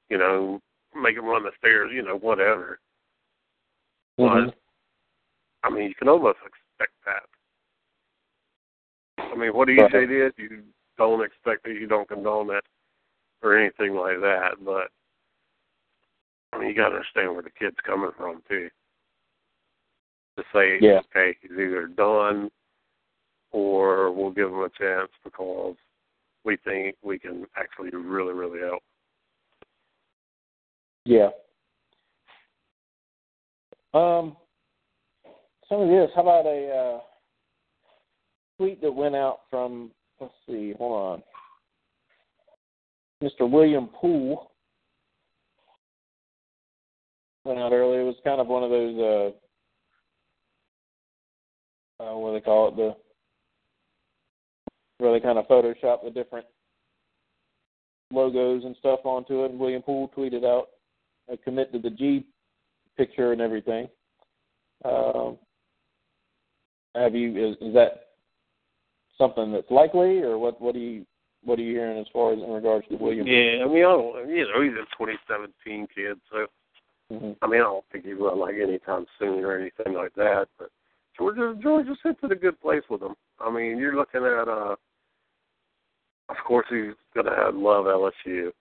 you know make him run the stairs, you know, whatever. Mm-hmm. But I mean, you can almost expect that. I mean, what do you say did? You don't expect it, you don't condone it, or anything like that. But I mean, you got to understand where the kid's coming from too. To say, Yeah. okay, he's either done, or we'll give him a chance because we think we can actually really, really help. Yeah. Um, some of this. How about a uh, tweet that went out from? Let's see. Hold on. Mr. William Poole went out earlier. It was kind of one of those. Uh, uh, what do they call it? The where they kind of Photoshop the different logos and stuff onto it. And William Poole tweeted out a commit to the G picture and everything. Um, have you is, is that something that's likely, or what? What do you what are you hearing as far as in regards to William? Yeah, I mean, I don't, you know, he's a 2017 kid, so hmm I mean, I don't think he will like anytime soon or anything like that. But Georgia, Georgia sits in a good place with him. I mean, you're looking at, uh, of course, he's gonna have love LSU.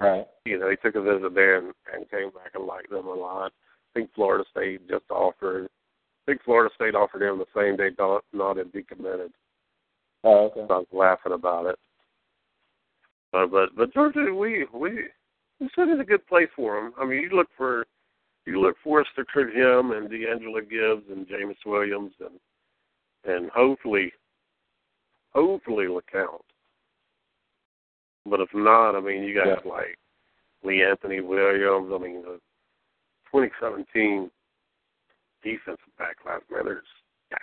Right. You know, he took a visit there and, and came back and liked them a lot. I think Florida State just offered. I think Florida State offered him the same day Don Not had decommitted. Oh, okay. So I was laughing about it. But but but Georgia, we we we sit in a good place for him. I mean, you look for you look for us to recruit him and D'Angelo Gibbs and James Williams and and hopefully hopefully LeCounte. But if not, I mean, you got like Lee Anthony Williams. I mean, the 2017 defensive back class, man, they're stacked.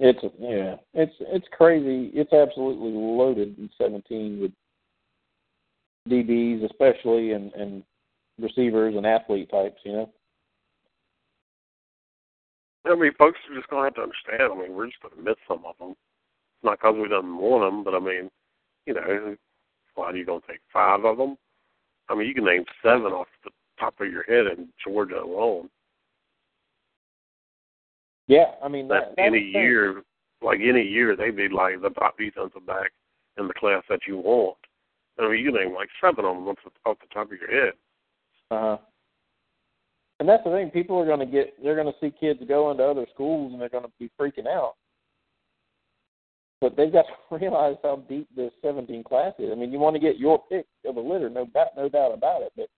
It's yeah, it's it's crazy. It's absolutely loaded in 17 with DBs, especially and and receivers and athlete types. You know. I mean, folks are just gonna have to understand. I mean, we're just gonna miss some of them. It's not because we don't want them, but I mean, you know, why are you gonna take five of them? I mean, you can name seven off the top of your head in Georgia alone. Yeah, I mean That that, any that's the thing. year, like any year, they'd be like the top defensive back in the class that you want. I mean, you can name like seven of them off the, off the top of your head. Uh-huh. And that's the thing. People are going to get. They're going to see kids go into other schools, and they're going to be freaking out. But they've got to [laughs] realize how deep this 17 class is. I mean, you want to get your pick of the litter, no no doubt about it. But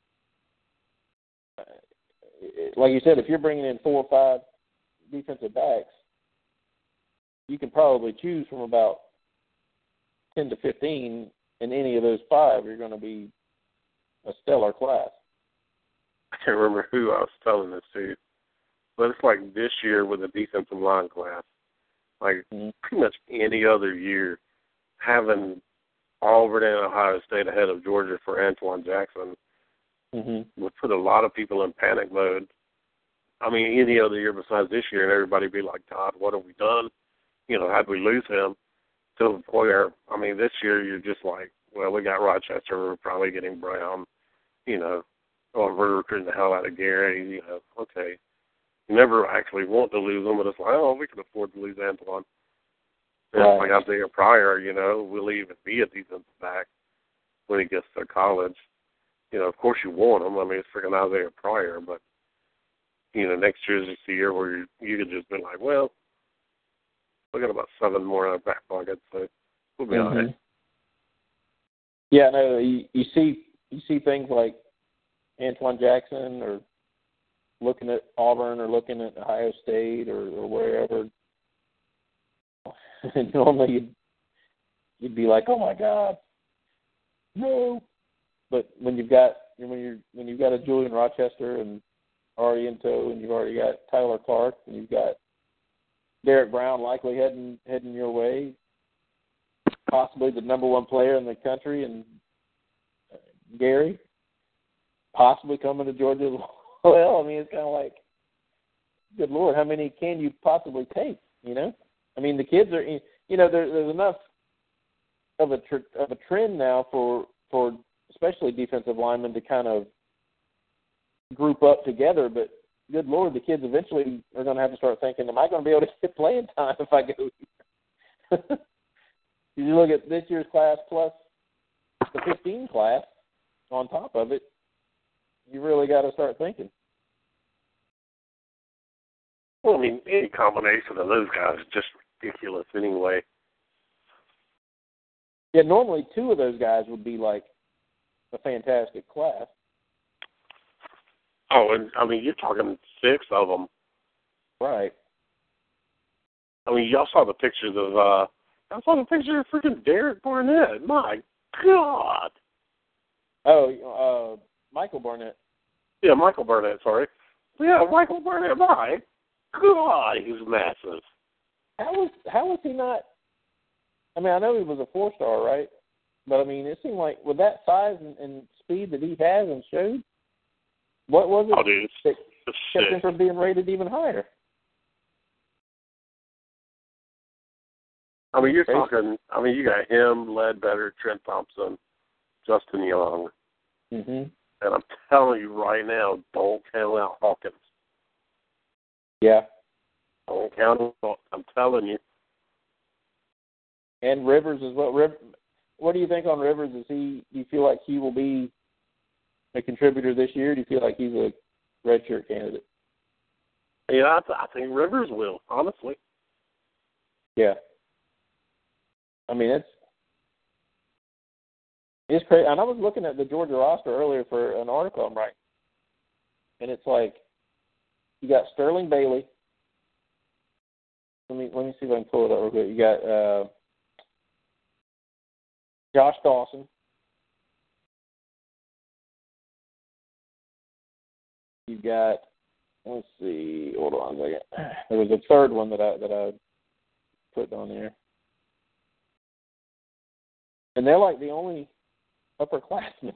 uh, like you said, if you're bringing in four or five defensive backs, you can probably choose from about 10 to 15. In any of those five, you're going to be a stellar class. I can't remember who I was telling this to, but it's like this year with the defensive line class, like Mhm. pretty much any other year, having Auburn and Ohio State ahead of Georgia for Antwuan Jackson Mm-hmm. would put a lot of people in panic mode. I mean, any other year besides this year, and everybody be like, God, what have we done? You know, how'd we lose him? To the point where, I mean, this year you're just like, well, we got Rochester, we're probably getting Brown, you know, or we're recruiting the hell out of Gary, you know, okay. You never actually want to lose them, but it's like, oh, we can afford to lose Antwuan. Right. Like Isaiah Pryor, you know, will he even be a defensive back when he gets to college? You know, of course you want him. I mean, it's freaking Isaiah Pryor, but you know, next year's just the year where you, you could just be like, well, we got about seven more in our back pocket, so we'll be all right. Mhm. Yeah, no, you, you see you see things like Antwuan Jackson or looking at Auburn or looking at Ohio State or, or wherever. [laughs] Normally you'd, you'd be like, oh my God, no. But when you've got when you're when you've got a Julian Rochester and tow, and you've already got Tyler Clark, and you've got Derek Brown likely heading heading your way, possibly the number one player in the country, and uh, Gary possibly coming to Georgia. [laughs] well, I mean, it's kind of like, good lord, how many can you possibly take? You know, I mean, the kids are, you know, there, there's enough of a tr- of a trend now for for especially defensive linemen to kind of group up together, but good lord, the kids eventually are going to have to start thinking, am I going to be able to [laughs] get playing time if I go? [laughs] if you look at this year's class plus the 15 class on top of it, you really got to start thinking. Well, I mean, any combination of those guys is just ridiculous anyway. Yeah, normally two of those guys would be like a fantastic class. Oh, and I mean, you're talking six of them. Right. I mean, y'all saw the pictures of. uh I saw the picture of freaking Derek Barnett. My God. Oh, uh Michael Barnett. Yeah, Michael Barnett. Sorry. Yeah, Michael Barnett. My God, he's massive. How was how was he not? I mean, I know he was a four star, right? But I mean, it seemed like with that size and, and speed that he has and showed, what was it Oh, dude, it's, that kept him from being rated even higher? I mean, you're Crazy. talking. I mean, you got him, Ledbetter, Trent Thompson, Justin Young, Mm-hmm. And I'm telling you right now, don't count out Hawkins. Yeah, Don't count him out. I'm telling you. and Rivers is what Riv- what do you think on Rivers? Is he? Do you feel like he will be a contributor this year? Do you feel like he's a redshirt candidate? Yeah, I, th- I think Rivers will. Honestly. Yeah. I mean, it's it's crazy. And I was looking at the Georgia roster earlier for an article I'm writing, and it's like you got Sterling Bailey. Let me let me see if I can pull it up real quick. You got uh, Josh Dawson. You got let's see, hold on a second. [sighs] There was a third one that I that I put on there. And they're like the only upperclassmen.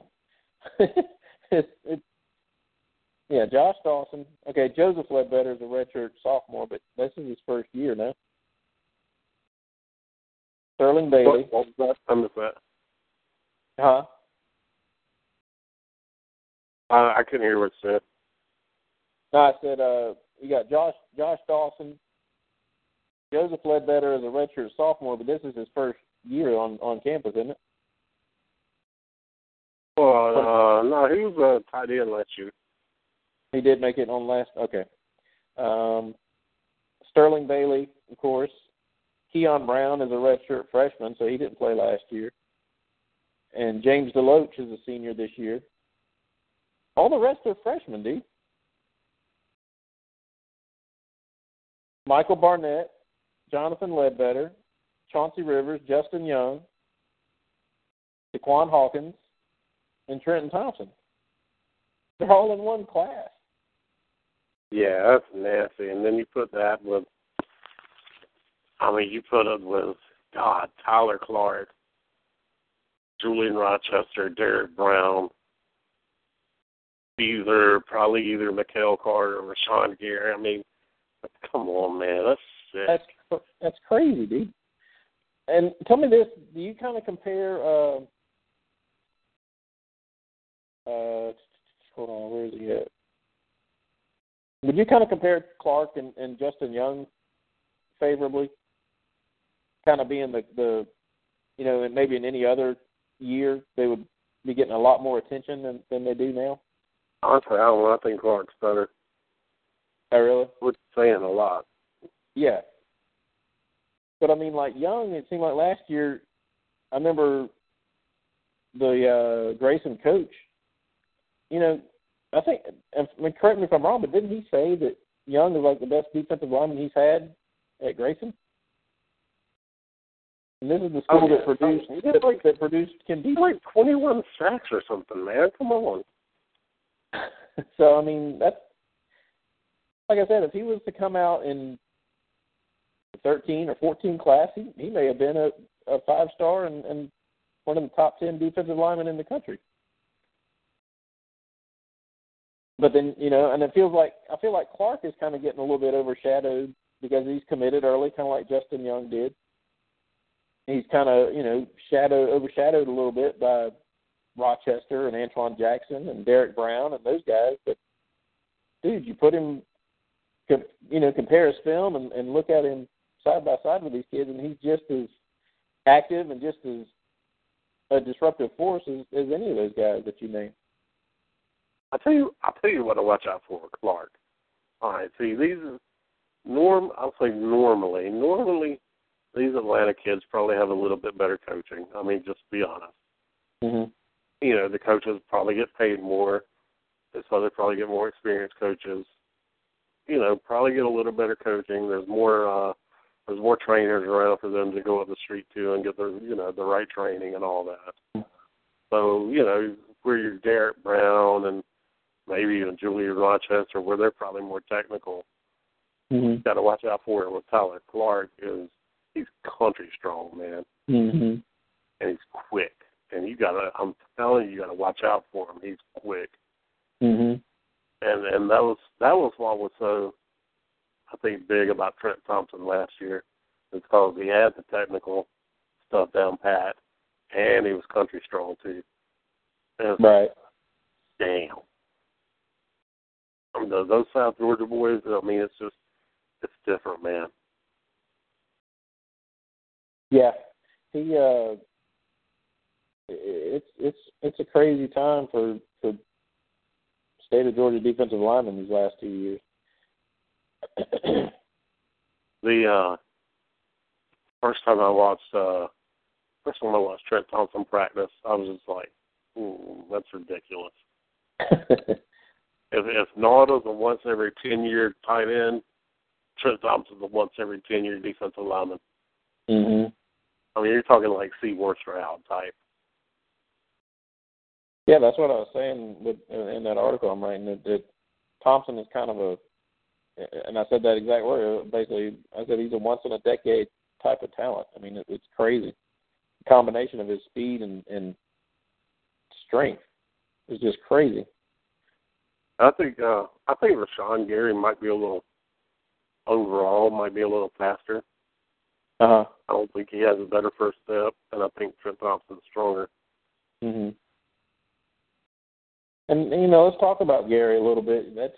[laughs] it's, it's yeah, Josh Dawson. Okay, Joseph Ledbetter is a redshirt sophomore, but this is his first year now. Sterling Bailey. What, what was that? I missed that. Huh? Uh, I couldn't hear what you said. No, I said uh you got Josh Josh Dawson. Joseph Ledbetter is a redshirt sophomore, but this is his first year on on campus, isn't it? Well, uh, no, he was a tight end last year. He did make it on last. Okay. Um, Sterling Bailey, of course. Keon Brown is a redshirt freshman, so he didn't play last year. And James Deloach is a senior this year. All the rest are freshmen, dude. Michael Barnett, Jonathan Ledbetter, Chauncey Rivers, Justin Young, Daquan Hawkins, and Trenton Thompson. They're all in one class. Yeah, that's nasty. And then you put that with, I mean, you put it with, God, Tyler Clark, Julian Rochester, Derek Brown, either, probably either Mikael Carter or Rashan Gary. I mean, come on, man. That's sick. That's that's crazy, dude. And tell me this: Do you kind of compare? Uh, uh, hold on, where is he at? Would you kind of compare Clark and, and Justin Young favorably? Kind of being the the, you know, and maybe in any other year they would be getting a lot more attention than than they do now. Honestly, I don't know. I think Clark's better. Oh, really? Which is saying a lot. Yeah. But I mean, like Young, it seemed like last year. I remember the uh Grayson coach. You know, I think. I mean, correct me if I'm wrong, but didn't he say that Young is like the best defensive lineman he's had at Grayson? And this is the school Oh, yeah. that produced Oh, that, like- that produced He's Deep. like 21 sacks or something, man. Come on. [laughs] so I mean that's like I said, if he was to come out in the 13 or 14 class, he he may have been a, a five star and, and one of the top 10 defensive linemen in the country. But then you know, and it feels like I feel like Clark is kind of getting a little bit overshadowed because he's committed early, kind of like Justin Young did. He's kind of you know shadowed overshadowed a little bit by Rochester and Antwuan Jackson and Derek Brown and those guys. But dude, you put him, you know, compare his film and, and look at him side by side with these kids, and he's just as active and just as a disruptive force as, as any of those guys that you named. I tell you, I'll tell you what to watch out for, Clark. All right, see these norm. I'll say normally, normally these Atlanta kids probably have a little bit better coaching. I mean, just to be honest. Mm-hmm. You know, the coaches probably get paid more, so they probably get more experienced coaches. You know, probably get a little better coaching. There's more. uh there's more trainers around for them to go up the street to and get the you know the right training and all that. So you know where you're Derek Brown and maybe even Julian Rochester, where they're probably more technical. Mm-hmm. Got to watch out for it with Tyler Clark is he's country strong man, mm-hmm. and he's quick. And you gotta, I'm telling you, you gotta watch out for him. He's quick. Mm-hmm. And and that was that was what was so I think big about Trent Thompson last year because he had the technical stuff down pat, and he was country strong too. And right. Damn. Mean, those South Georgia boys. I mean, it's just it's different, man. Yeah, he. uh It's it's it's a crazy time for for state of Georgia defensive linemen these last two years. [clears throat] the uh first time I watched uh first time I watched Trent Thompson practice, I was just like, Ooh, that's ridiculous. [laughs] if if Nauta's a once every ten year tight end, Trent Thompson's a once every ten year defensive lineman. Mhm. I mean, you're talking like Seymour Stroud type. Yeah, that's what I was saying with in that article I'm writing that, that Thompson is kind of a and I said that exact word. Basically, I said he's a once in a decade type of talent. I mean, it, it's crazy. The combination of his speed and, and strength is just crazy. I think uh I think Rashan Gary might be a little overall might be a little faster. Uh huh. I don't think he has a better first step, and I think Trent Thompson's stronger. Mhm. And you know, let's talk about Gary a little bit. That's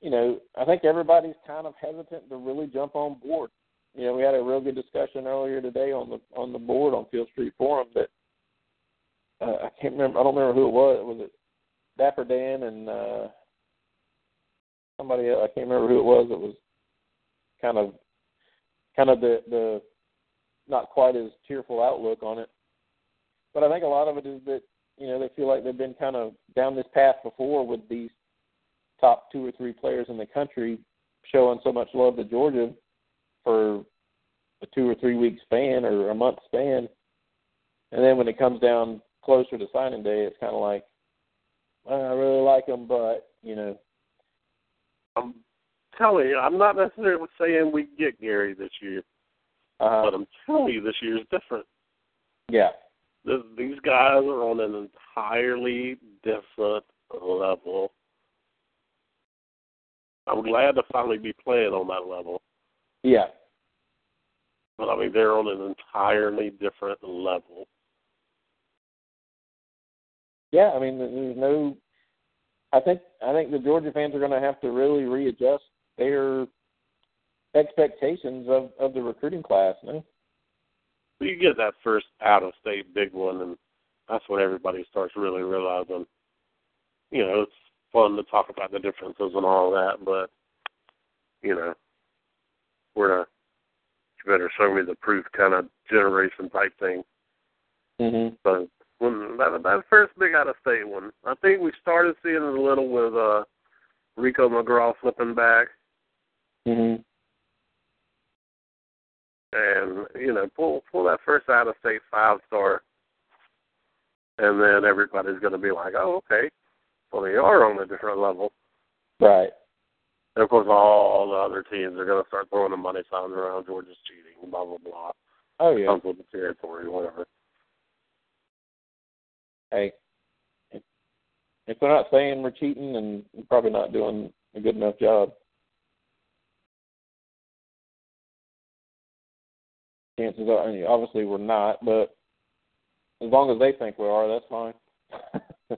you know, I think everybody's kind of hesitant to really jump on board. You know, we had a real good discussion earlier today on the on the board on Field Street Forum that uh, I can't remember. I don't remember who it was. Was it Dapper Dan and uh, somebody else? I can't remember who it was. It was kind of kind of the the not quite as cheerful outlook on it. But I think a lot of it is that you know they feel like they've been kind of down this path before with these top two or three players in the country showing so much love to Georgia for a two or three week span or a month span. And then when it comes down closer to signing day, it's kind of like, I really like him, but, you know. I'm telling you, I'm not necessarily saying we get Gary this year, uh, but I'm telling you, this year is different. Yeah. This, these guys are on an entirely different level I'm glad to finally be playing on that level. Yeah. But I mean, they're on an entirely different level. Yeah, I mean, there's no. I think I think the Georgia fans are going to have to really readjust their expectations of of the recruiting class. No? You get that first out of state big one, and that's when everybody starts really realizing, you know, it's fun to talk about the differences and all that, but you know, we're a you better show me the proof kind of generation type thing. Mm-hmm. But when that that first big out of state one, I think we started seeing it a little with uh Rico McGraw flipping back. Mm-hmm. And you know, pull pull that first out of state five star, and then everybody's going to be like, "Oh, okay, well they are on a different level. Right. And of course, all the other teams are going to start throwing the money signs around Georgia's cheating, blah blah blah. Oh yeah. Comes with the territory, whatever. Hey, if they're not saying we're cheating, then we're probably not doing a good enough job. Chances are, I mean, obviously we're not, but as long as they think we are, that's fine. [laughs]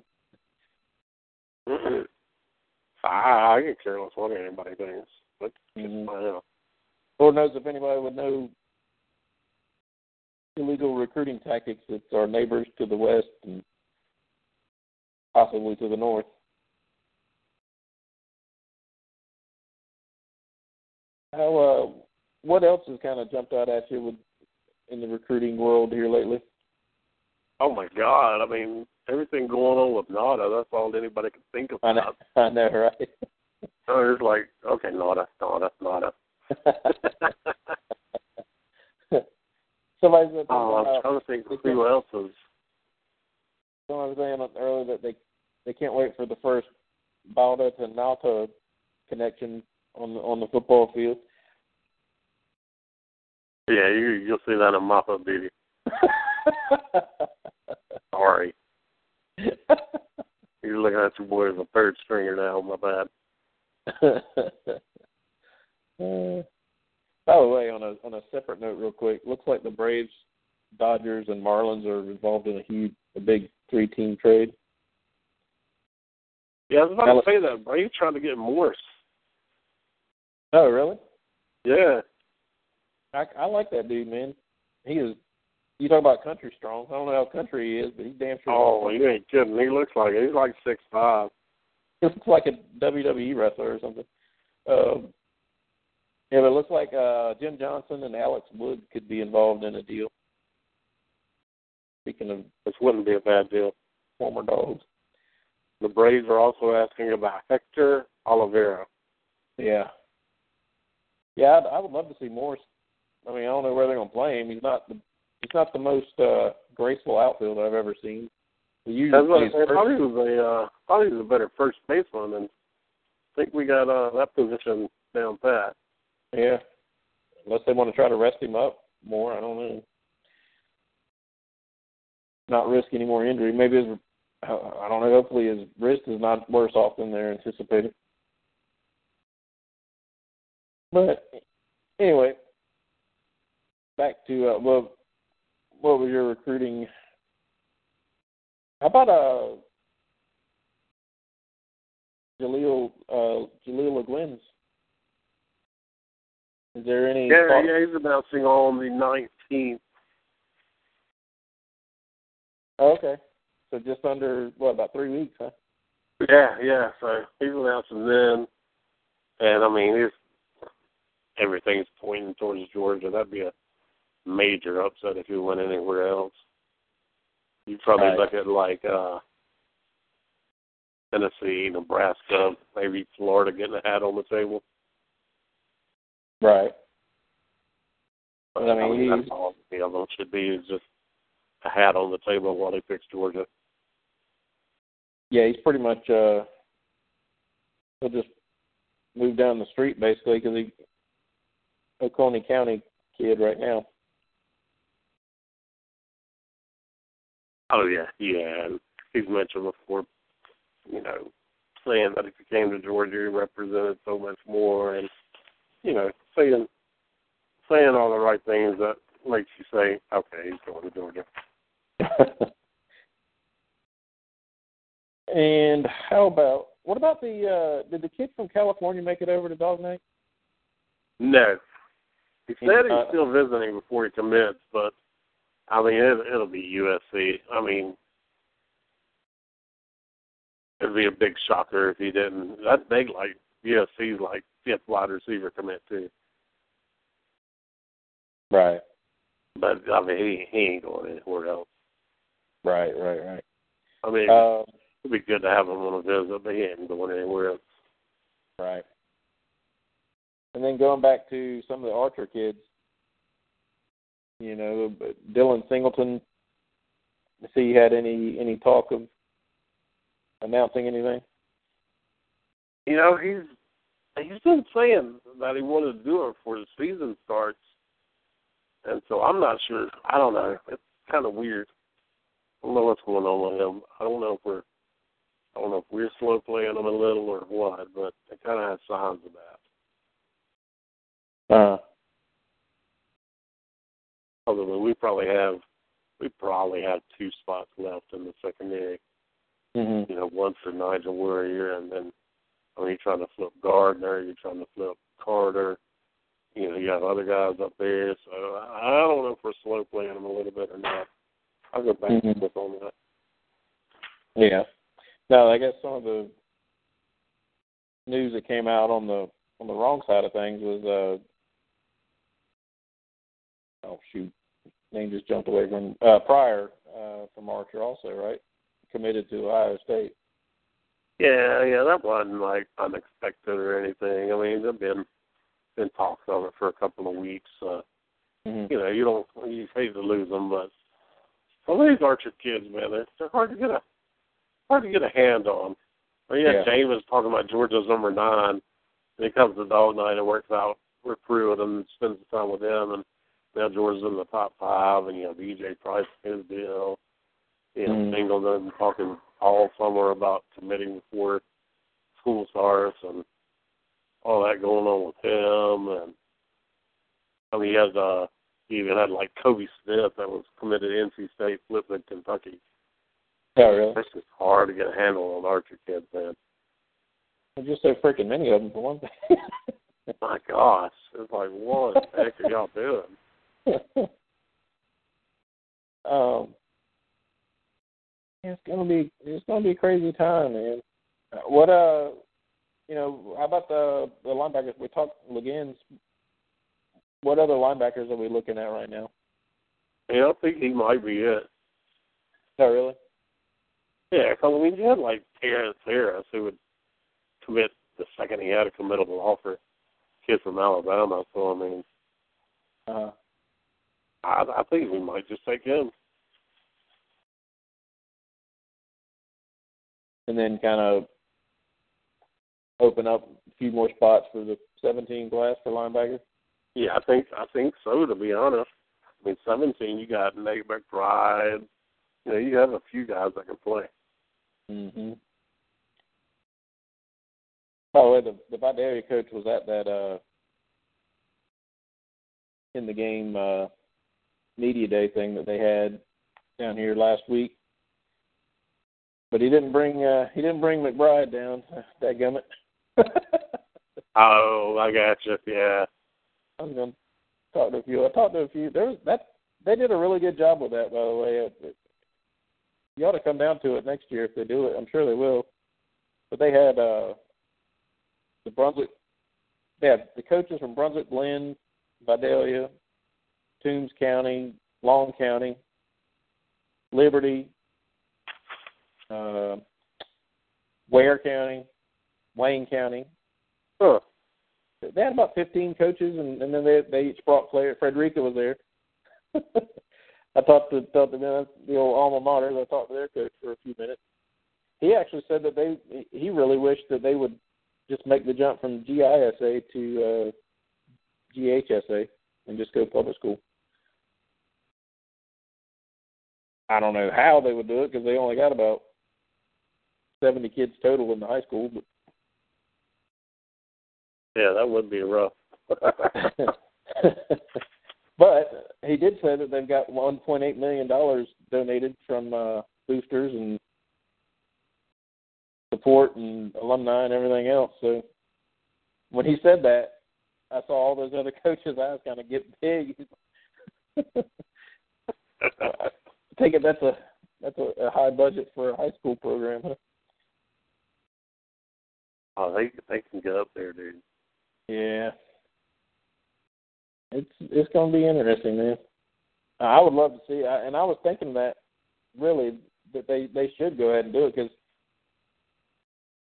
I, I get care less what anybody thinks, but Mhm. Know. Lord knows if anybody would know illegal recruiting tactics, it's our neighbors to the west and possibly to the north. How uh what else has kind of jumped out at you with in the recruiting world here lately? Oh my God! I mean, everything going on with Nauta. That's all anybody can think I know, about. I know, right? [laughs] So it's like, okay, Nauta, Nauta, Nauta. [laughs] Somebody said Oh, I'm trying to think who else is. someone was saying earlier that they they can't wait for the first Balda to Nauta connection on the on the football field. Yeah, you you'll see that in mop up duty. Sorry, you're looking at your boy as a third stringer now. My bad. Uh, [laughs] by the way, on a on a separate note, real quick, looks like the Braves, Dodgers, and Marlins are involved in a huge, a big three-team trade. Yeah, I was about Now- to say that. Braves trying to get Morse. Oh, really? Yeah, I I like that dude, man. He is. You talk about country strong. I don't know how country he is, but he's damn sure. Oh, you ain't kidding. He looks like it. He's like six five. He looks like a WWE wrestler or something. Um, yeah, but it looks like uh, Jim Johnson and Alex Wood could be involved in a deal. Speaking of This wouldn't be a bad deal. former dogs. The Braves are also asking about Hector Olivera. Yeah. Yeah, I'd, I would love to see Morse. I mean, I don't know where they're going to play him. He's not the he's not the most uh, graceful outfielder I've ever seen. He usually That's what I said. He was a uh, he was a better first baseman, and I think we got uh, that position down pat. Yeah. Unless they want to try to rest him up more, I don't know. Not risk any more injury. Maybe his I I don't know. Hopefully his wrist is not worse off than they're anticipating. But anyway, back to uh, what what was your recruiting? How about uh Jaleel uh Jaleel Gwynns? Is there any Yeah, thought- yeah, he's announcing all on the nineteenth. Oh, okay. So just under what about three weeks, huh? Yeah, yeah. So he's announcing then, and I mean, it's everything's pointing towards Georgia. That'd be a major upset if he went anywhere else. You'd probably Right. look at like uh Tennessee, Nebraska, maybe Florida getting a hat on the table. Right. But, I mean, he's- that's all the other should be is just a hat on the table while he picks Georgia. Yeah, he's pretty much uh he'll just move down the street basically because he Oconee County kid right now. Oh yeah, yeah. He's mentioned before, you know, saying that if he came to Georgia, he represented so much more, and you know, saying saying all the right things that makes you say, okay, he's going to Georgia. [laughs] and how about what about the uh did the kid from California make it over to Dog Night? No, he said he's Uh, still visiting before he commits, but I mean, it, it'll be USC. I mean. It'd be a big shocker if he didn't. That big, like USC's like fifth wide receiver commit too. Right. But I mean, he he ain't going anywhere else. Right, right, right. I mean, Um it'd be good to have him on a visit, but he ain't going anywhere else. Right. And then going back to some of the Archer kids, you know, Dylan Singleton. See, you had any any talk of announcing anything? You know, he's he's been saying that he wanted to do it before the season starts, and so I'm not sure. I don't know. It's kind of weird. I don't know what's going on with him. I don't know if we're I don't know if we're slow playing him a little or what, but it kind of has signs of that. Uh, Although we probably have we probably have two spots left in the secondary. mm-hmm. You know, one for Nigel Warrior, and then I mean, you're trying to flip Gardner, you're trying to flip Carter. You know, you got other guys up there. So I don't know if we're slow playing them a little bit or not. I'll go back Mhm. and forth on that. Yeah. No, I guess some of the news that came out on the on the wrong side of things was uh oh shoot. Name just jumped away from uh Pryor uh from Archer also, right? Committed to Ohio State. Yeah, yeah, that wasn't like unexpected or anything. I mean, there've been been talks of it for a couple of weeks. Uh, Mm-hmm. you know, you don't you hate to lose them, but some of these Archer kids, man, they're, they're hard to get a hard to get a hand on. Mean, yeah, Yeah. James talking about Georgia's number nine, and he comes to dog night and works out with Pruitt and spends the time with them, and now Georgia's in the top five, and you know, EJ Price his deal. You know, Mm. Singleton talking all summer about committing before school starts and all that going on with him and I mean he has uh he even had like Kobe Smith that was committed to NC State, flipped Kentucky. Oh really? It's just hard to get a handle on Archer kids, man. There's just so freaking many of them for one thing. [laughs] My gosh. It's like what the heck are y'all doing? [laughs] um, it's gonna be it's gonna be a crazy time, man. Uh, What uh, you know, how about the the linebackers? We talked Laguins. What other linebackers are we looking at right now? Yeah, I think he might be it. Oh, really? Yeah, 'cause, I mean you had like Terrence Harris who would commit the second he had a committable offer. Kid from Alabama, so I mean Uh, I, I think we might just take him. and then kind of open up a few more spots for the 17 class for linebacker. Yeah, I think I think so. To be honest, I mean, seventeen, you got Nate McBride. You know, you have a few guys that can play. Mm-hmm. By the way, the the Vidalia coach was at that uh in the game uh media day thing that they had down here last week. But he didn't bring uh he didn't bring McBride down. That gummit. [laughs] Oh, I got you. Yeah, I'm gonna talk to a few. I talked to a few. There was that they did a really good job with that, by the way. It, it, you ought to come down to it next year if they do it. I'm sure they will. But they had uh the Brunswick. They had the coaches from Brunswick, Glynn, Vidalia, Toombs County, Long County, Liberty, uh, Ware County, Wayne County. huh? They had about 15 coaches, and, and then they they each brought players. Frederica was there. [laughs] I talked to talked to them, the old alma mater. I talked to their coach for a few minutes. He actually said that they he really wished that they would just make the jump from GISA to uh, GHSA and just go public school. I don't know how they would do it because they only got about 70 kids total in the high school, but Yeah, that would be rough. [laughs] [laughs] but he did say that they've got 1.8 million dollars donated from uh, boosters and support and alumni and everything else. So when he said that, I saw all those other [laughs] coaches' eyes kind of get big. [laughs] I take it that's a that's a, a high budget for a high school program. Huh? oh, they they can get up there, dude. Yeah. It's it's going to be interesting, man. I would love to see, and I was thinking that really that they they should go ahead and do it because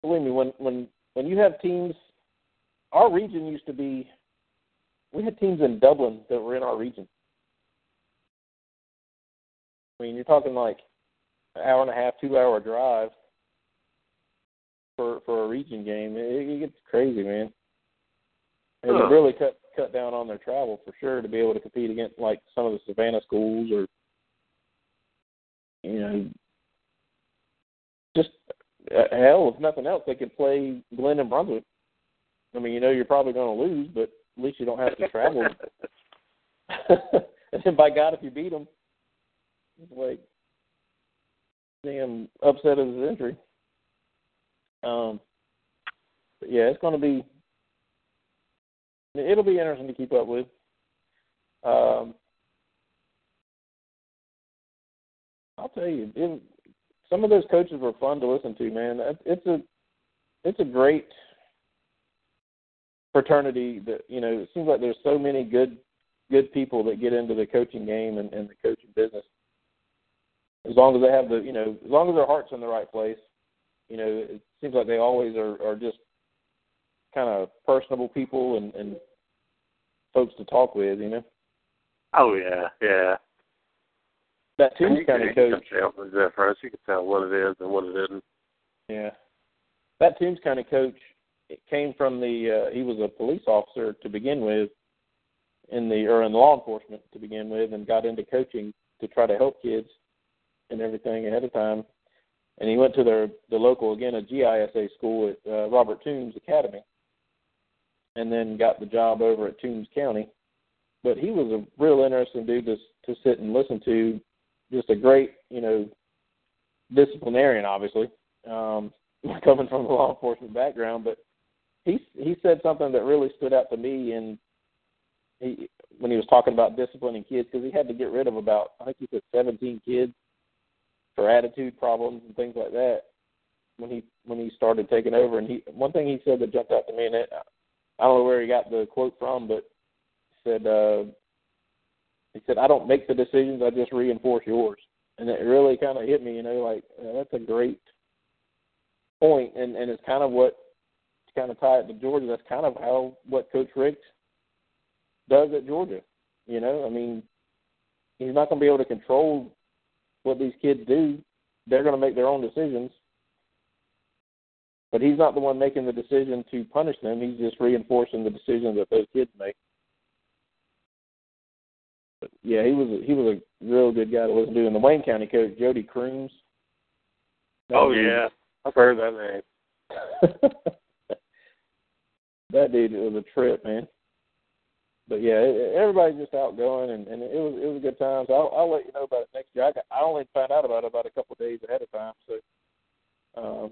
believe me, when when when you have teams, our region used to be, we had teams in Dublin that were in our region. I mean, you're talking like an hour and a half, two hour drive for for a region game. It, it gets crazy, man. And Huh. it really cut cut down on their travel for sure to be able to compete against like some of the Savannah schools or you know just uh, hell if nothing else they could play Glynn and Brunswick. I mean, you know you're probably going to lose, but at least you don't have to travel. [laughs] and then by God, if you beat them, it's like damn upset of his entry. Um, but yeah, it's going to be. It'll be interesting to keep up with. Um, I'll tell you, it, some of those coaches were fun to listen to. Man, it's a it's a great fraternity. That you know, it seems like there's so many good good people that get into the coaching game and, and the coaching business. As long as they have the, you know, as long as their heart's in the right place, you know, it seems like they always are, are just kind of personable people and, and folks to talk with, you know. Oh yeah, yeah. That Toombs you can, County you coach, can tell the difference. You can tell what it is and what it isn't. yeah, that Toombs County coach it came from the. Uh, he was a police officer to begin with, in the or in law enforcement to begin with, and got into coaching to try to help kids and everything ahead of time. And he went to their the local again a GISA school at uh, Robert Toombs Academy, and then got the job over at Toombs County. But he was a real interesting dude to to sit and listen to. Just a great, you know, disciplinarian, obviously, um, [laughs] coming from a law enforcement background. But he he said something that really stood out to me, and he when he was talking about disciplining kids because he had to get rid of about I think he said 17 kids for attitude problems and things like that when he when he started taking over. And he one thing he said that jumped out to me, and it, I don't know where he got the quote from, but said uh, he said I don't make the decisions, I just reinforce yours. And it really kind of hit me, you know, like uh, that's a great point, and and it's kind of what to kind of tie it to Georgia. That's kind of how what Coach Richt does at Georgia. You know, I mean, he's not going to be able to control what these kids do. They're going to make their own decisions. But he's not the one making the decision to punish them. He's just reinforcing the decisions that those kids make. But yeah, he was a, he was a real good guy to listen to. And the Wayne County coach, Jody Crooms. Oh dude- yeah, I've heard that name. [laughs] that dude was a trip, man. But yeah, it, everybody's just outgoing, and, and it was it was a good time. So I'll, I'll let you know about it next year. I, got, I only found out about it about a couple of days ahead of time, so um,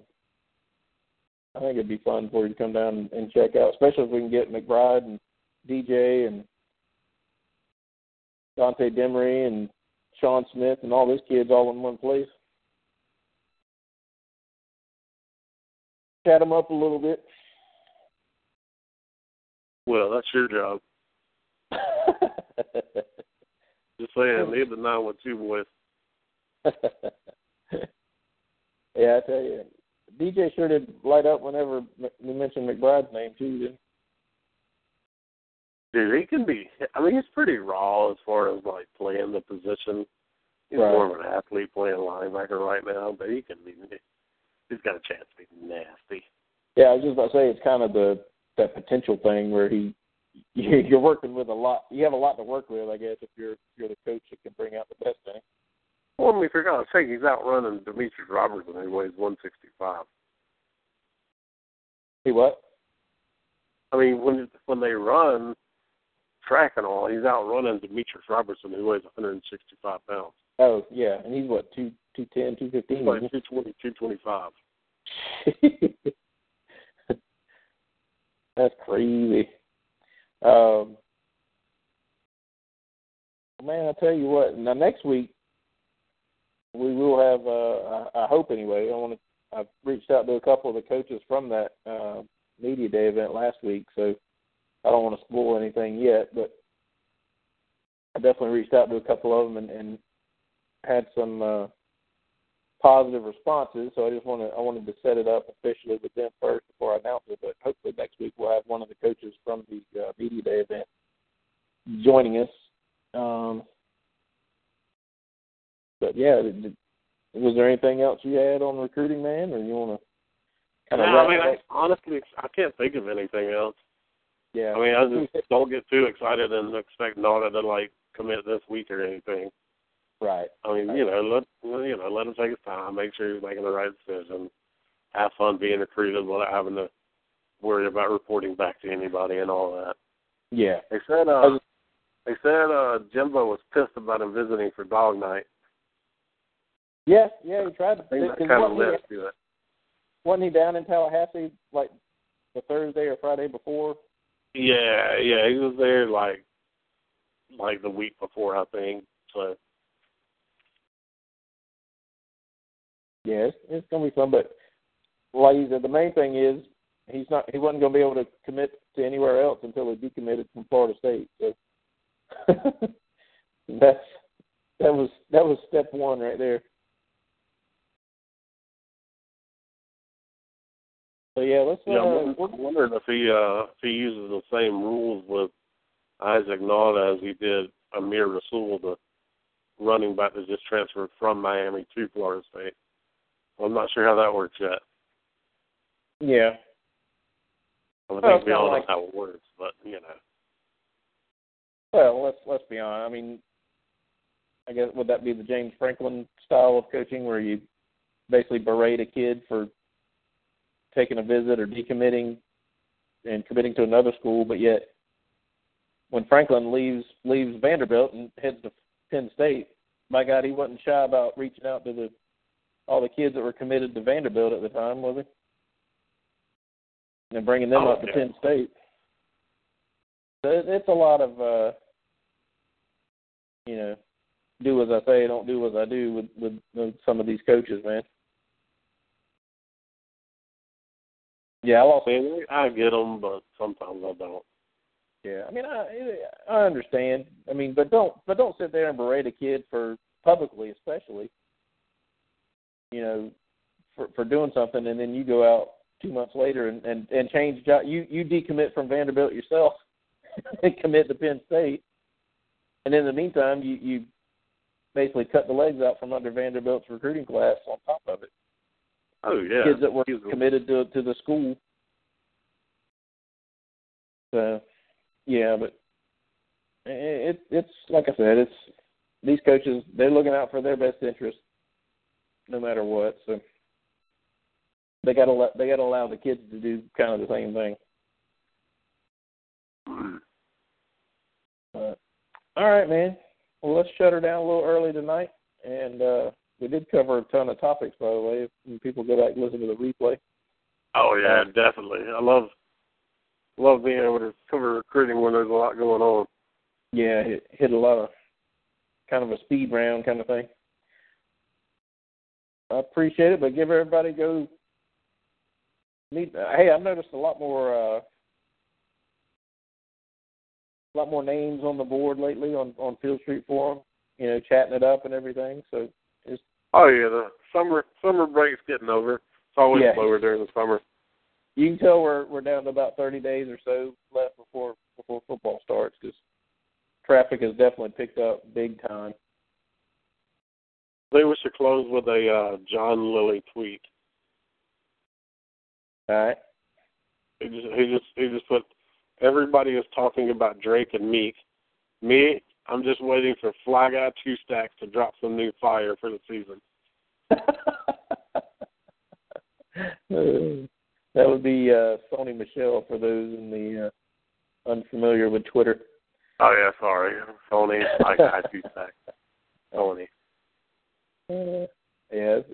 I think it'd be fun for you to come down and, check out, especially if we can get McBride and DJ and Dante Demery and Sean Smith and all those kids all in one place. Chat them up a little bit. Well, that's your job. [laughs] Just saying, leave the nine with two boys. [laughs] yeah, I tell you, DJ sure did light up whenever we mentioned McBride's name too. Didn't Dude, he can be. I mean, he's pretty raw as far as like playing the position. He's Right. more of an athlete playing linebacker right now, but he can be. He's got a chance to be nasty. Yeah, I was just about to say it's kind of the that potential thing where he [laughs] you're working with a lot. You have a lot to work with, I guess, if you're if you're the coach that can bring out the best in him. Well, we forgot to say he's outrunning Demetrius Robertson, who weighs 165. See what? I mean, when when they run track and all, he's outrunning Demetrius Robertson, who weighs 165 pounds. Oh yeah, and he's what two two ten two fifteen. Like 220, 225. [laughs] That's crazy. Um, man, I tell you what. Now next week we will have. Uh, I, I hope anyway. I want to. I've reached out to a couple of the coaches from that uh, media day event last week, so I don't want to spoil anything yet. But I definitely reached out to a couple of them and, and had some uh, positive responses. So I just want to I wanted to set it up officially with them first before I announce it. But hopefully next week we'll have one of the coaches from the uh, media day event joining us. Um, but yeah, did, was there anything else you had on recruiting, man, or you want kind no. I mean, I, honestly, I can't think of anything else. yeah. I mean, I just [laughs] don't get too excited and expect Nauta to like commit this week or anything. right. I mean, you know, let you know, let him take his time, make sure he's making the right decision, have fun being recruited without having to worry about reporting back to anybody and all that. Yeah. They said uh they said uh Jimbo was pissed about him visiting for dog night. Yeah, yeah, he tried to. That kind of wasn't, led he, to it. wasn't he down in Tallahassee like the Thursday or Friday before? Yeah, yeah, he was there like like the week before, I think. So Yeah, it's, it's gonna be fun. But like you said, the main thing is he's not. He wasn't gonna be able to commit to anywhere else until he decommitted from Florida State. So [laughs] that's that was that was step one right there. So yeah, let's. yeah, I'm wondering- if he uh if he uses the same rules with Isaac Nauta as he did Amir Rasul, the running back that just transferred from Miami to Florida State. I'm not sure how that works yet. yeah, I Well, think we all know like- how it works, but you know. Well, let's let's be honest. I mean, I guess would that be the James Franklin style of coaching, where you basically berate a kid for taking a visit or decommitting and committing to another school, but yet when Franklin leaves leaves Vanderbilt and heads to Penn State, my God, he wasn't shy about reaching out to the all the kids that were committed to Vanderbilt at the time, was he? And bringing them Oh, up to yeah. Penn State. So it- it's a lot of, uh, you know, do as I say, don't do as I do with, with with some of these coaches, man. Yeah, I lost. I get them, but sometimes I don't. Yeah, I mean, I I understand. I mean, but don't but don't sit there and berate a kid for publicly, especially. You know, for for doing something, and then you go out two months later and and and change job. You you decommit from Vanderbilt yourself [laughs] and commit to Penn State, and in the meantime, you you basically cut the legs out from under Vanderbilt's recruiting class on top of it. Oh yeah, Kids that were committed to to the school. So, yeah, but it, it it's like I said, it's these coaches they're looking out for their best interest, no matter what. So they got to let they got to allow the kids to do kind of the same thing. But, all right, man. Well, let's shut her down a little early tonight, and uh we did cover a ton of topics, by the way. If people go back and listen to the replay. Oh yeah, definitely. I love love being able to cover recruiting when there's a lot going on. Yeah, hit, hit a lot of kind of a speed round kind of thing. I appreciate it, but give everybody a go. Meet. Hey, I've noticed a lot more, uh, a lot more names on the board lately on on Field Street Forum. You know, chatting it up and everything. So Oh yeah, the summer summer break's getting over. It's always Yeah. slower during the summer. you can tell we're we're down to about thirty days or so left before before football starts because traffic has definitely picked up big time. They wish to close with a uh, John Lilly tweet. All right. He just he just he just put everybody is talking about Drake and Meek. Me, I'm just waiting for Fly Guy Two Stacks to drop some new fire for the season. [laughs] that would be uh, Sony Michel for those in the uh, unfamiliar with Twitter. Oh yeah, sorry, Sony I Guy Two Stacks. Sony. Uh, yeah, that's,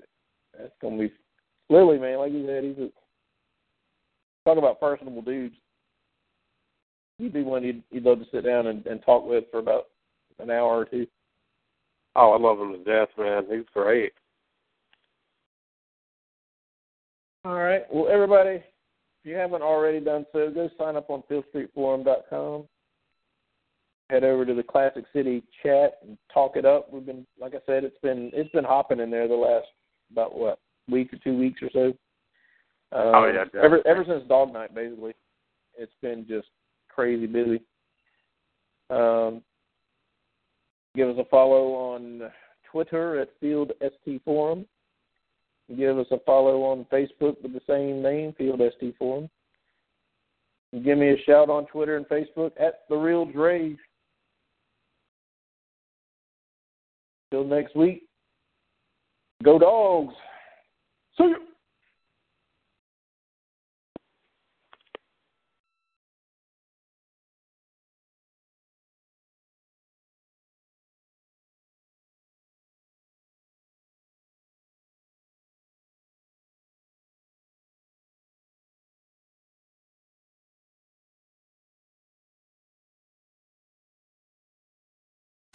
that's gonna be Lilly, man. Like you said, he's a talk about personable dudes. He'd be one you'd, you'd love to sit down and, and talk with for about an hour or two. Oh, I love him to death, man. He's great. All right. Well, everybody, if you haven't already done so, go sign up on FieldStreetForum.com. Head over to the Classic City chat and talk it up. We've been, like I said, it's been it's been hopping in there the last about what week or two weeks or so. Um, Oh, yeah, ever ever since Dog Night, basically, it's been just crazy busy. Um, give us a follow on Twitter at Field ST Forum. Give us a follow on Facebook with the same name, Field ST Forum. Give me a shout on Twitter and Facebook at the Real Dre. Till next week. Go dogs. See you.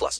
plus.